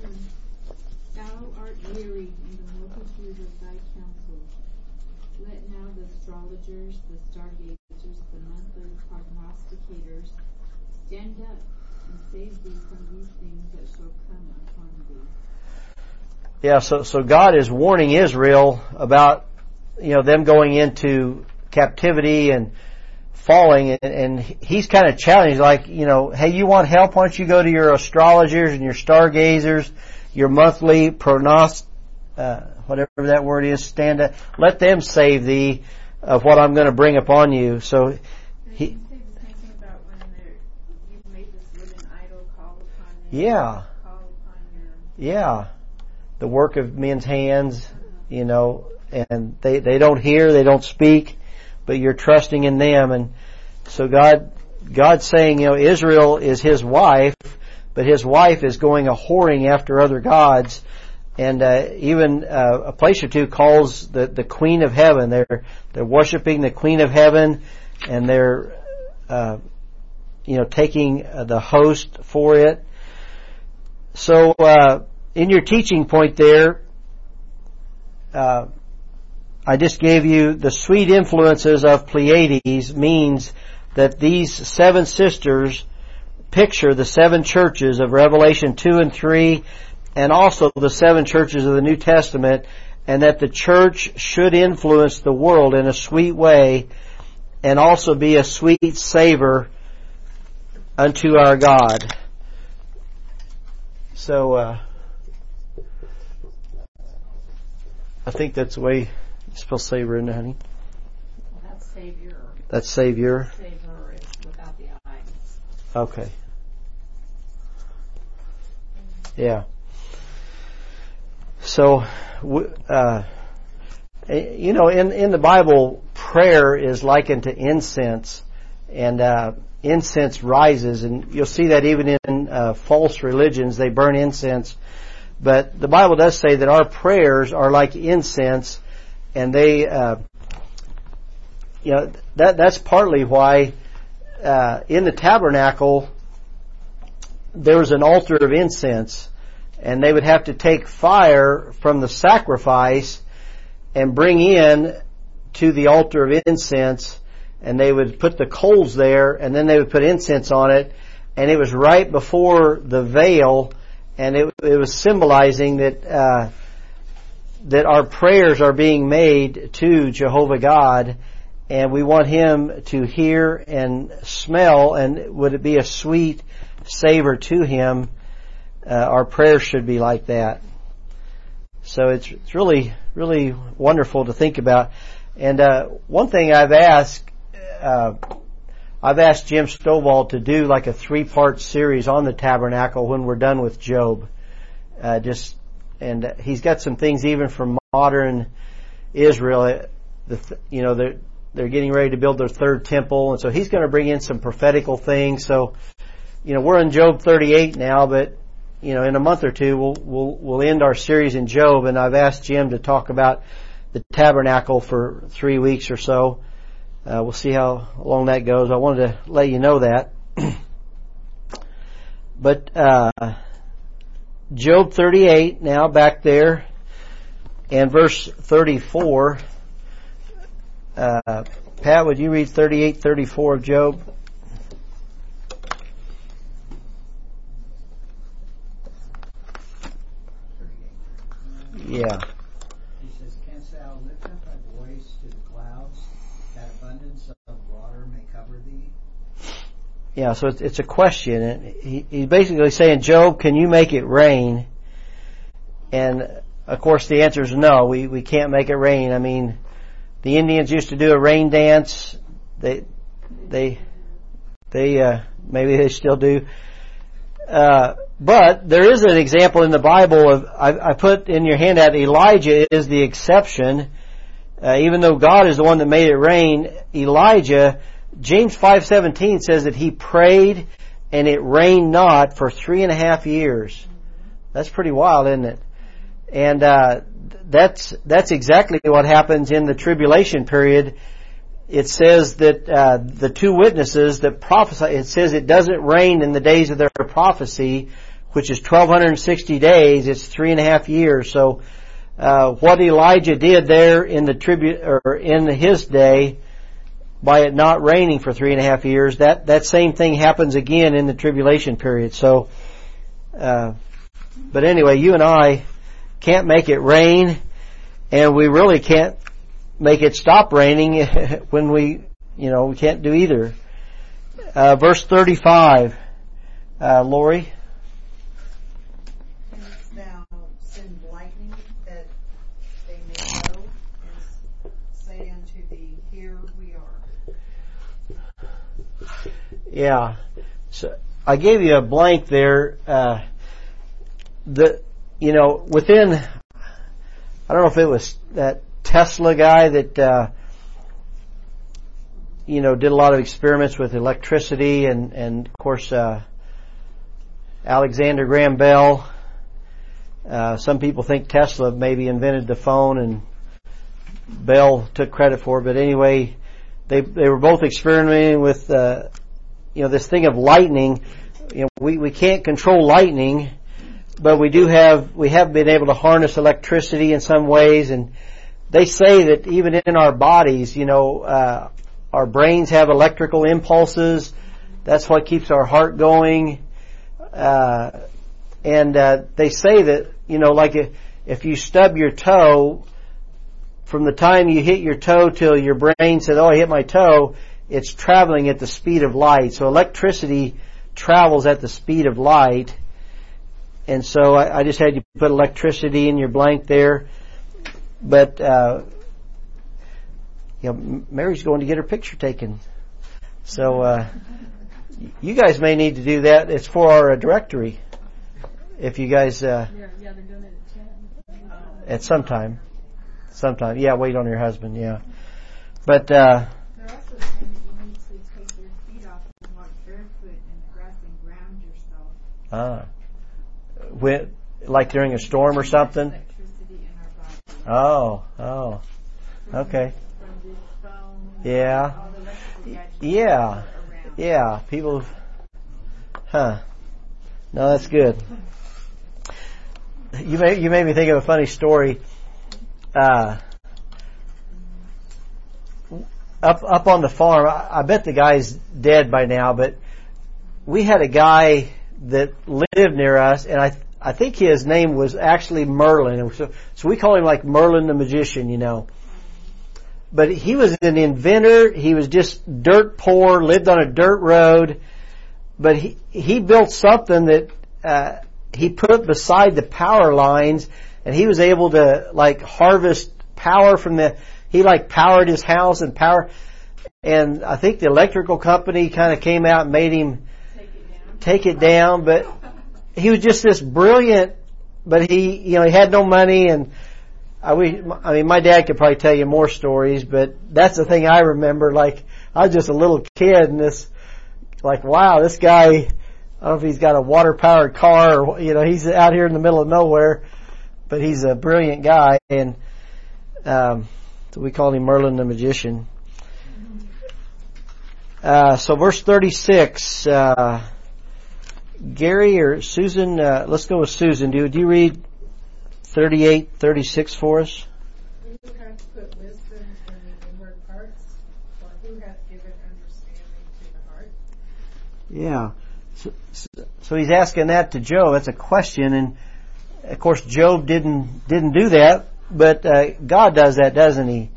Yeah, so so God is warning Israel about you know them going into captivity and falling, and, and he's kind of challenging, like you know, hey, you want help? Why don't you go to your astrologers and your stargazers, your monthly pronost, uh, whatever that word is, stand up. Let them save thee of what I'm going to bring upon you. So he. Yeah. Call upon your Yeah. The work of men's hands, you know, and they, they don't hear, they don't speak, but you're trusting in them. And so God, God's saying, you know, Israel is his wife, but his wife is going a whoring after other gods. And uh, even uh, a place or two calls the the Queen of Heaven. They're they're worshiping the Queen of Heaven, and they're uh, you know taking uh, the host for it. So uh, in your teaching point there, uh, I just gave you the sweet influences of Pleiades means that these seven sisters picture the seven churches of Revelation 2 and 3 and also the seven churches of the New Testament and that the church should influence the world in a sweet way and also be a sweet savor unto our God. So, uh, I think that's the way to say it, isn't it, honey? That's Savior. That's Savior. Savior is without the I. Okay. Yeah. So, uh, eh, you know, in in the Bible, prayer is likened to incense, and uh, incense rises, and you'll see that even in uh, false religions, they burn incense. But the Bible does say that our prayers are like incense, and they, uh, you know, that that's partly why uh, in the tabernacle there was an altar of incense, and they would have to take fire from the sacrifice and bring in to the altar of incense, and they would put the coals there, and then they would put incense on it, and it was right before the veil, and it, it was symbolizing that uh, that our prayers are being made to Jehovah God, and we want Him to hear and smell, and would it be a sweet savor to Him? Uh, our prayers should be like that. So it's it's really really wonderful to think about. And uh, one thing I've asked, uh, I've asked Jim Stovall to do like a three part series on the tabernacle when we're done with Job. Uh, just and he's got some things even from modern Israel. uh, The you know they're they're getting ready to build their third temple, and so he's going to bring in some prophetical things. So you know we're in Job 38 now, but you know in a month or two we'll we'll we'll end our series in Job, and I've asked Jim to talk about the tabernacle for three weeks or so. Uh, we'll see how long that goes. I wanted to let you know that. but uh, Job 38 now back there, and verse 34. Uh, Pat, would you read 38, 34 of Job? Yeah. He says, Canst thou lift up thy voice to the clouds, that abundance of water may cover thee? Yeah, so it's, it's a question. And he, he's basically saying, Job, can you make it rain? And of course the answer is no, we, we can't make it rain. I mean, the Indians used to do a rain dance. They, they, they, uh, maybe they still do. Uh, but there is an example in the Bible of, I, I put in your handout, Elijah is the exception. Uh, even though God is the one that made it rain, Elijah, James 5.17 says that he prayed and it rained not for three and a half years. That's pretty wild, isn't it? And, uh, that's, that's exactly what happens in the tribulation period. It says that, uh, the two witnesses that prophesy, it says it doesn't rain in the days of their prophecy, which is 1260 days, it's three and a half years. So, uh, what Elijah did there in the tribute, or in his day, by it not raining for three and a half years, that, that same thing happens again in the tribulation period. So, uh, but anyway, you and I can't make it rain, and we really can't make it stop raining when we, you know, we can't do either. Uh, verse 35, uh, Lori? Canst thou send lightning that they may know, and say unto thee, Here we are. Yeah. So I gave you a blank there. Uh, the you know within I don't know if it was that Tesla guy that uh, you know did a lot of experiments with electricity and and of course uh, Alexander Graham Bell. Uh, some people think Tesla maybe invented the phone and Bell took credit for it, but anyway, they they were both experimenting with uh, you know this thing of lightning. You know, we we can't control lightning, but we do have we have been able to harness electricity in some ways, and they say that even in our bodies, you know, uh, our brains have electrical impulses. That's what keeps our heart going. Uh, and uh, they say that you know, like if, if you stub your toe, from the time you hit your toe till your brain says, "Oh, I hit my toe," it's traveling at the speed of light. So electricity travels at the speed of light. And so I, I just had you put electricity in your blank there. But uh, you know, Mary's going to get her picture taken. So uh, you guys may need to do that. It's for our uh, directory. If you guys uh, Yeah, yeah, doing it at at some time, sometime, yeah, wait on your husband, yeah. But uh, They're also saying that you need to take your feet off and walk barefoot in the grass and ground ah, when, like during a storm or something. Oh, oh, okay, yeah, yeah, yeah. People, huh? No, that's good. You made you made me think of a funny story. Uh, up up on the farm, I, I bet the guy's dead by now, but we had a guy that lived near us, and I I think his name was actually Merlin, so so we call him like Merlin the magician, you know. But he was an inventor. He was just dirt poor, lived on a dirt road, but he he built something that uh, he put beside the power lines, and he was able to like harvest power from the. He like powered his house and power, and I think the electrical company kind of came out and made him take it down. But he was just this brilliant. But he, you know, he had no money, and I, we, I mean, my dad could probably tell you more stories, but that's the thing I remember. Like I was just a little kid, and this, like, wow, this guy. I don't know if he's got a water powered car or, you know, he's out here in the middle of nowhere, but he's a brilliant guy and, um, so we call him Merlin the magician. Uh, so verse 36, uh, Gary or Susan, uh, let's go with Susan. Do, do you read 38, 36 for us? Who hath put wisdom in the inward parts, or who hath given understanding to the heart? Yeah. So, so he's asking that to Job. That's a question, and of course Job didn't didn't do that, but uh, God does that, doesn't he?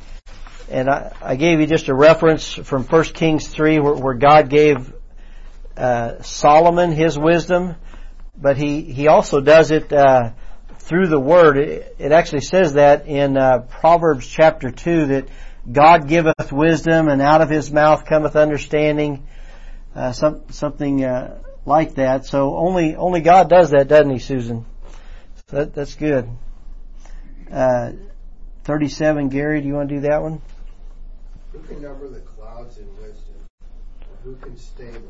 And I, I gave you just a reference from 1 Kings three, where, where God gave uh, Solomon his wisdom, but he he also does it uh, through the Word. It, it actually says that in uh, Proverbs chapter two that God giveth wisdom, and out of His mouth cometh understanding. Uh, some, something uh, like that. So only only God does that, doesn't He, Susan? So that, that's good. Uh, Thirty-seven, Gary. Do you want to do that one? Who can number the clouds in wisdom? Or who can stay the of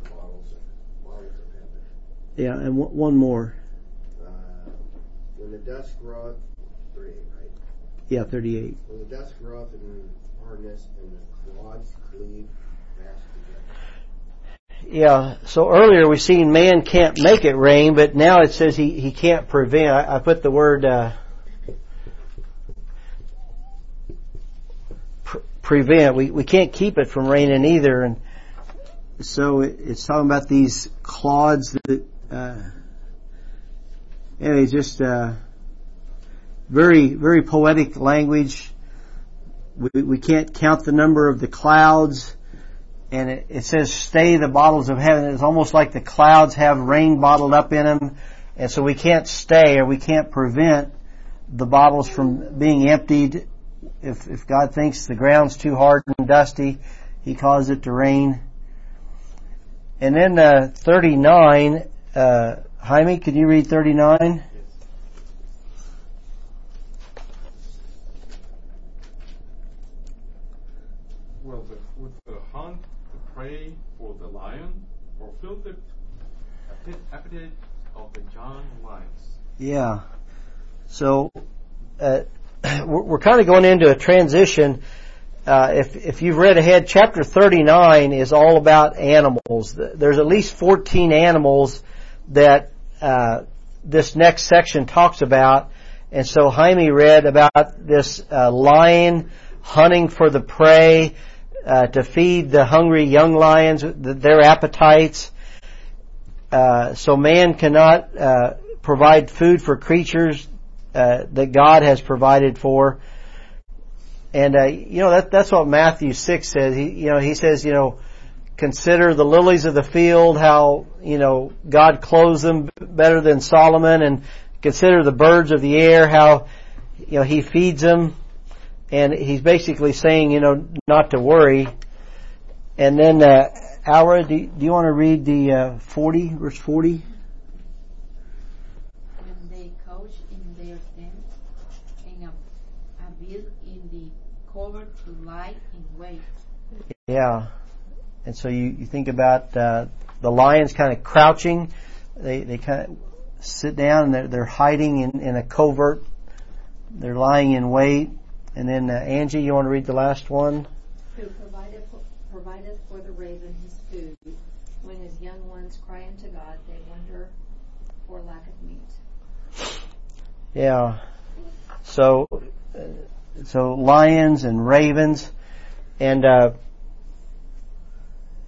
waters of heaven? Yeah, and w- one more. Uh, when the dust groweth, three, right? Yeah, thirty-eight. When the dust groweth in hardness and the clods cleave fast together. Yeah. So earlier we seen man can't make it rain, but now it says he he can't prevent. I, I put the word. Uh, pre- prevent. We we can't keep it from raining either, and so it, it's talking about these clods that. Uh, anyway, just uh, very very poetic language. We we can't count the number of the clouds, and it, it says stay the bottles of heaven. It's almost like the clouds have rain bottled up in them, and so we can't stay or we can't prevent the bottles from being emptied if, if God thinks the ground's too hard and dusty, He causes it to rain. And then uh, 39, uh, Jaime, can you read 39? Well, the, with the hunt, the prey for the lion, or fill the appet- appetite of the young lions. Yeah. So uh, we're, we're kind of going into a transition. Uh, if if you've read ahead, chapter 39 is all about animals. There's at least 14 animals that uh, this next section talks about, and so Jaime read about this uh, lion hunting for the prey uh, to feed the hungry young lions their appetites. Uh, so man cannot uh, provide food for creatures uh, that God has provided for. And you know that that's what Matthew six says. He you know he says you know consider the lilies of the field, how you know God clothes them better than Solomon, and consider the birds of the air, how you know He feeds them. And he's basically saying you know not to worry. And then uh, Aura, do, do you want to read the uh, forty verse forty? when they couch in their tent, and a, a in the cover to lie in wait. Yeah. And so you, you think about uh, the lions kind of crouching. They they kind of sit down and they're, they're hiding in, in a covert. They're lying in wait. And then uh, Angie, you want to read the last one? Who provided for, provideth for the raven his food. When his young ones cry unto God, they wonder for lack of meat. Yeah. So uh, so lions and ravens and uh,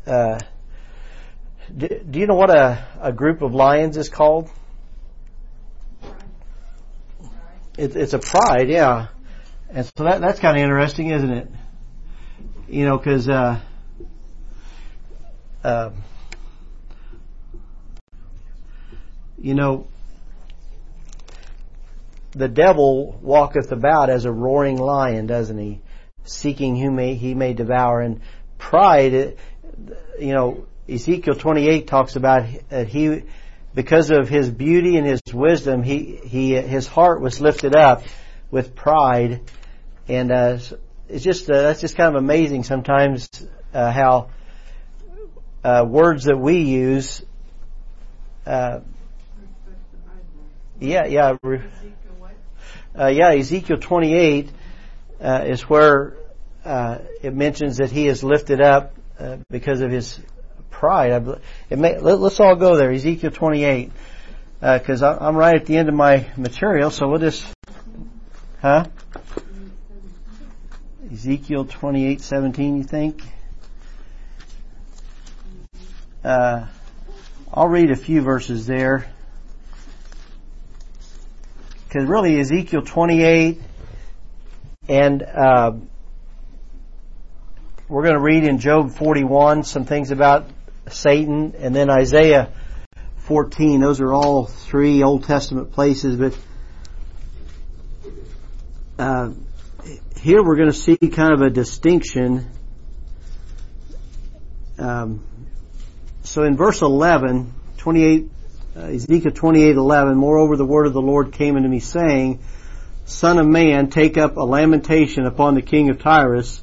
uh, do, do you know what a, a group of lions is called? It, it's a pride, yeah. And so that that's kind of interesting, isn't it? You know, because uh, uh, you know, the devil walketh about as a roaring lion, doesn't he? Seeking whom he may devour. And pride, you know, Ezekiel 28 talks about that he, because of his beauty and his wisdom, he, he, his heart was lifted up with pride. And, uh, it's just, uh, that's just kind of amazing sometimes, uh, how, uh, words that we use, uh, yeah, yeah, uh, yeah, Ezekiel 28 uh, is where uh, it mentions that he is lifted up uh, because of his pride. May, let, us all go there, Ezekiel 28, because uh, I'm right at the end of my material, so we'll just, huh? Ezekiel 28, 17, you think? Uh, I'll read a few verses there because really Ezekiel 28 and uh, we're going to read in Job 41 some things about Satan and then Isaiah 14. Those are all three Old Testament places, but uh, here we're going to see kind of a distinction. Um, so in verse 11, 28 uh, Ezekiel 28:11 Moreover the word of the Lord came unto me saying Son of man take up a lamentation upon the king of Tyrus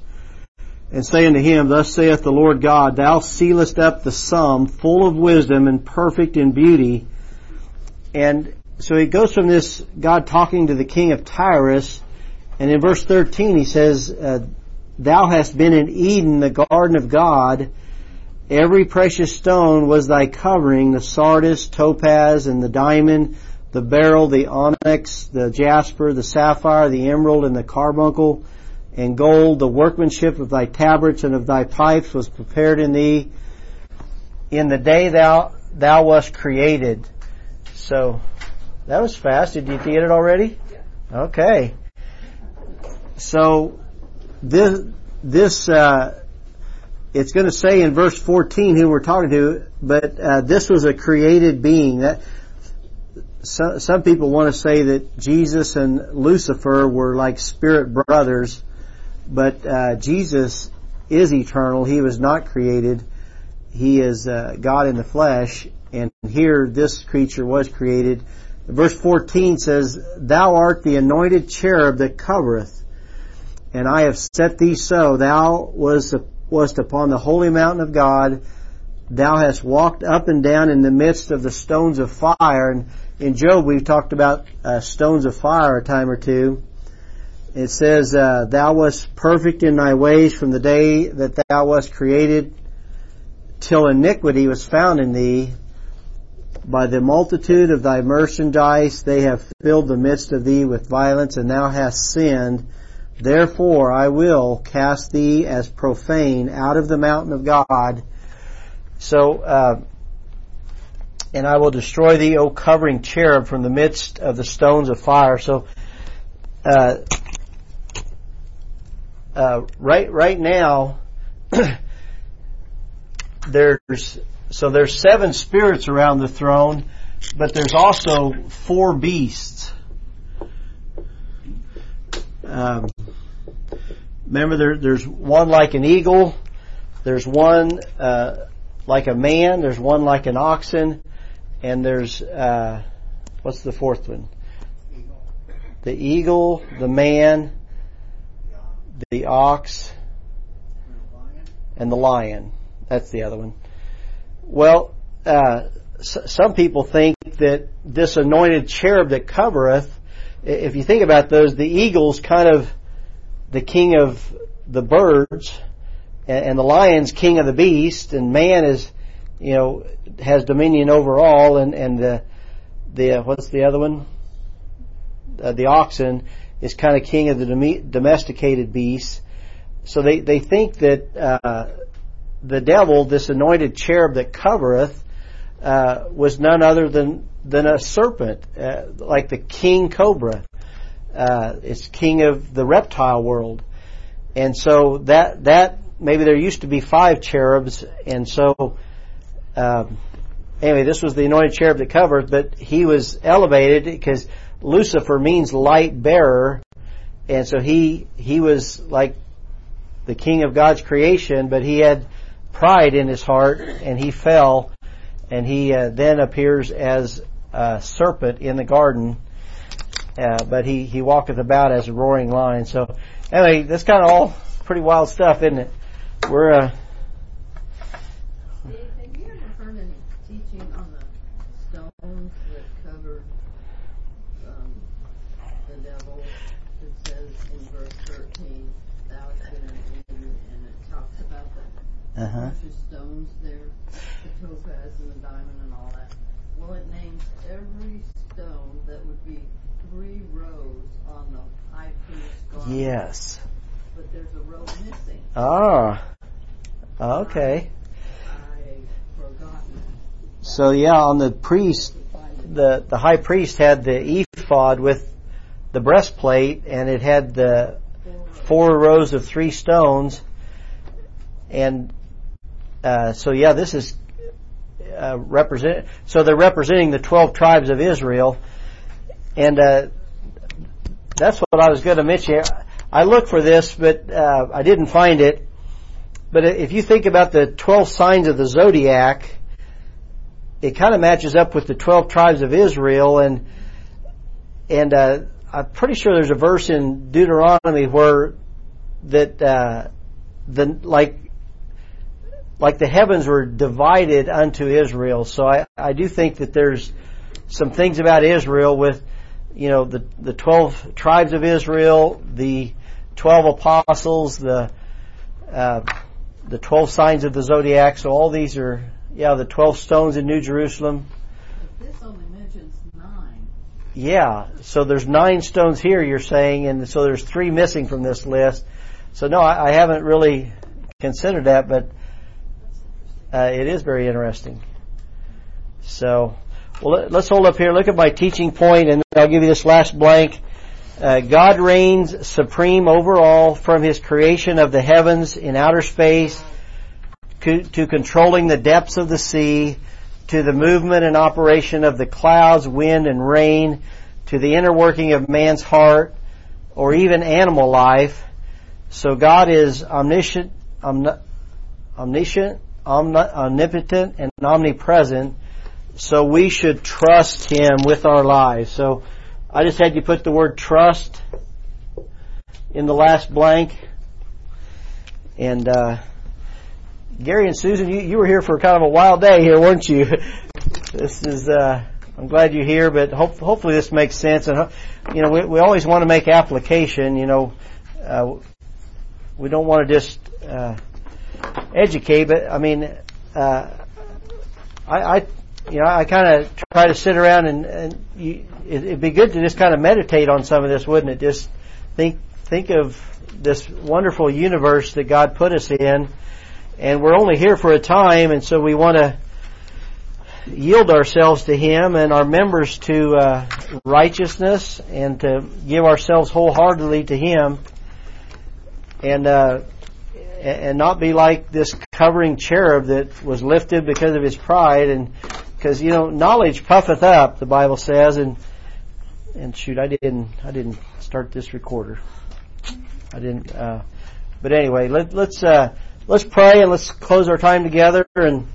and say unto him Thus saith the Lord God Thou sealest up the sum full of wisdom and perfect in beauty. And so it goes from this God talking to the king of Tyrus and in verse 13 he says uh, Thou hast been in Eden the garden of God. Every precious stone was thy covering, the sardius, topaz, and the diamond, the beryl, the onyx, the jasper, the sapphire, the emerald, and the carbuncle, and gold. The workmanship of thy tabrets and of thy pipes was prepared in thee in the day thou thou wast created. So that was fast. Did you get it already? Okay. So this this uh, it's going to say in verse 14 who we're talking to, but uh, this was a created being. That so, some people want to say that Jesus and Lucifer were like spirit brothers, but uh, Jesus is eternal. He was not created, he is uh, God in the flesh, and here this creature was created. Verse 14 says, Thou art the anointed cherub that covereth, and I have set thee so. Thou was wast upon the holy mountain of God. Thou hast walked up and down in the midst of the stones of fire. And in Job, we've talked about uh, stones of fire a time or two. It says, uh, Thou wast perfect in thy ways from the day that thou wast created till iniquity was found in thee. By the multitude of thy merchandise they have filled the midst of thee with violence, and thou hast sinned. Therefore I will cast thee as profane out of the mountain of God. So, uh, and I will destroy thee, O covering cherub, from the midst of the stones of fire. So, uh, uh, right right now, there's so there's seven spirits around the throne, but there's also four beasts. Um, remember, there, there's one like an eagle, there's one uh, like a man, there's one like an oxen, and there's uh, what's the fourth one? The eagle, the man, the ox, and the lion. That's the other one. Well, uh, s- some people think that this anointed cherub that covereth, if you think about those, the eagle's kind of the king of the birds, and, and the lion's king of the beast, and man is, you know, has dominion over all, and and the the uh, what's the other one? Uh, the oxen is kind of king of the domesticated beasts. So they they think that uh, the devil, this anointed cherub that covereth, uh, was none other than than a serpent, uh, like the king cobra. Uh, it's king of the reptile world, and so that that maybe there used to be five cherubs, and so um, anyway, this was the anointed cherub that covered, but he was elevated because Lucifer means light bearer, and so he he was like the king of God's creation, but he had pride in his heart, and he fell, and he uh, then appears as a serpent in the garden, uh, but he he walketh about as a roaring lion. So anyway, that's kind of all pretty wild stuff, isn't it? We're uh, Dave, have you ever heard any teaching on the stones that covered um, the devil? It says in verse 13, thou hast been an enemy, and it talks about the Uh-huh. bunch of stones there, the topaz and the diamond and all that. Well, it names every stone that would be three rows on the high priest's garment. yes. But there's a row missing. Ah, okay. I forgotten. So yeah, on the priest, the the high priest had the ephod with the breastplate, and it had the four rows of three stones, and uh, so yeah, this is uh, represent. So they're representing the twelve tribes of Israel, and uh, that's what I was going to mention. I looked for this, but uh, I didn't find it. But if you think about the twelve signs of the zodiac, it kind of matches up with the twelve tribes of Israel, and and uh, I'm pretty sure there's a verse in Deuteronomy where that uh, the like like the heavens were divided unto Israel. So I I do think that there's some things about Israel with you know the the twelve tribes of Israel, the twelve apostles, the uh, the twelve signs of the zodiac. So all these are yeah the twelve stones in New Jerusalem. But this only mentions nine. Yeah, so there's nine stones here, you're saying, and so there's three missing from this list. So no, I, I haven't really considered that, but uh, it is very interesting. So, well, let, let's hold up here. Look at my teaching point, and I'll give you this last blank. Uh, God reigns supreme over all, from His creation of the heavens in outer space to, to controlling the depths of the sea, to the movement and operation of the clouds, wind, and rain, to the inner working of man's heart, or even animal life. So God is omniscient, omni- omniscient, omnipotent and omnipresent, so we should trust Him with our lives. So I just had you put the word trust in the last blank. And uh, Gary and Susan, you, you were here for kind of a wild day here, weren't you? this is. Uh, I'm glad you're here, but hope, hopefully this makes sense. And you know, we, we always want to make application. You know, uh, we don't want to just uh, educate, but I mean, uh, I, I, you know, I kind of try to sit around and, and you, it, it'd be good to just kind of meditate on some of this, wouldn't it? Just think think of this wonderful universe that God put us in, and we're only here for a time, and so we want to yield ourselves to Him and our members to uh, righteousness and to give ourselves wholeheartedly to Him, and uh, and not be like this covering cherub that was lifted because of his pride, and because you know knowledge puffeth up, the Bible says, and and shoot, I didn't I didn't start this recorder. I didn't. Uh, but anyway, let, let's uh, let's pray and let's close our time together and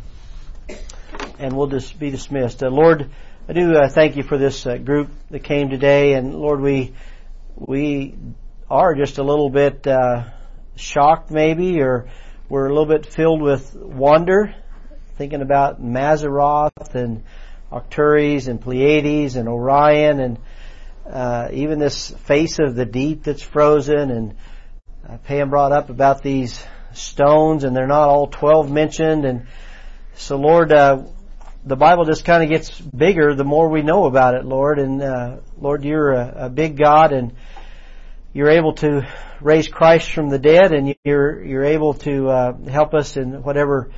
and we'll just be dismissed. Uh, Lord, I do uh, thank you for this uh, group that came today, and Lord, we we are just a little bit uh, shocked, maybe, or we're a little bit filled with wonder, thinking about Mazzaroth and Arcturus and Pleiades and Orion and uh, even this face of the deep that's frozen and uh, Pam brought up about these stones and they're not all 12 mentioned and so Lord, uh, the Bible just kind of gets bigger the more we know about it, Lord. And uh, Lord, you're a, a, big God, and you're able to raise Christ from the dead, and you're you're able to uh, help us in whatever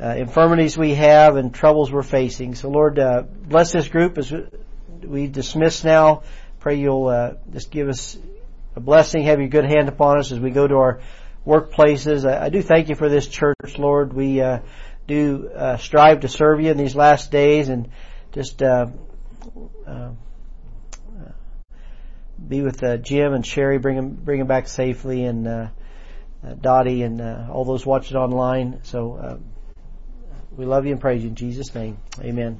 uh, infirmities we have and troubles we're facing. So, Lord, uh, bless this group as we dismiss now. Pray you'll uh, just give us a blessing, have your good hand upon us as we go to our workplaces. I, I do thank you for this church, Lord. We uh, do uh, strive to serve you in these last days and just be with uh, Jim and Sherry, bring them, bring them back safely, and uh, uh, Dottie and uh, all those watching online. So uh, we love you and praise you in Jesus' name. Amen.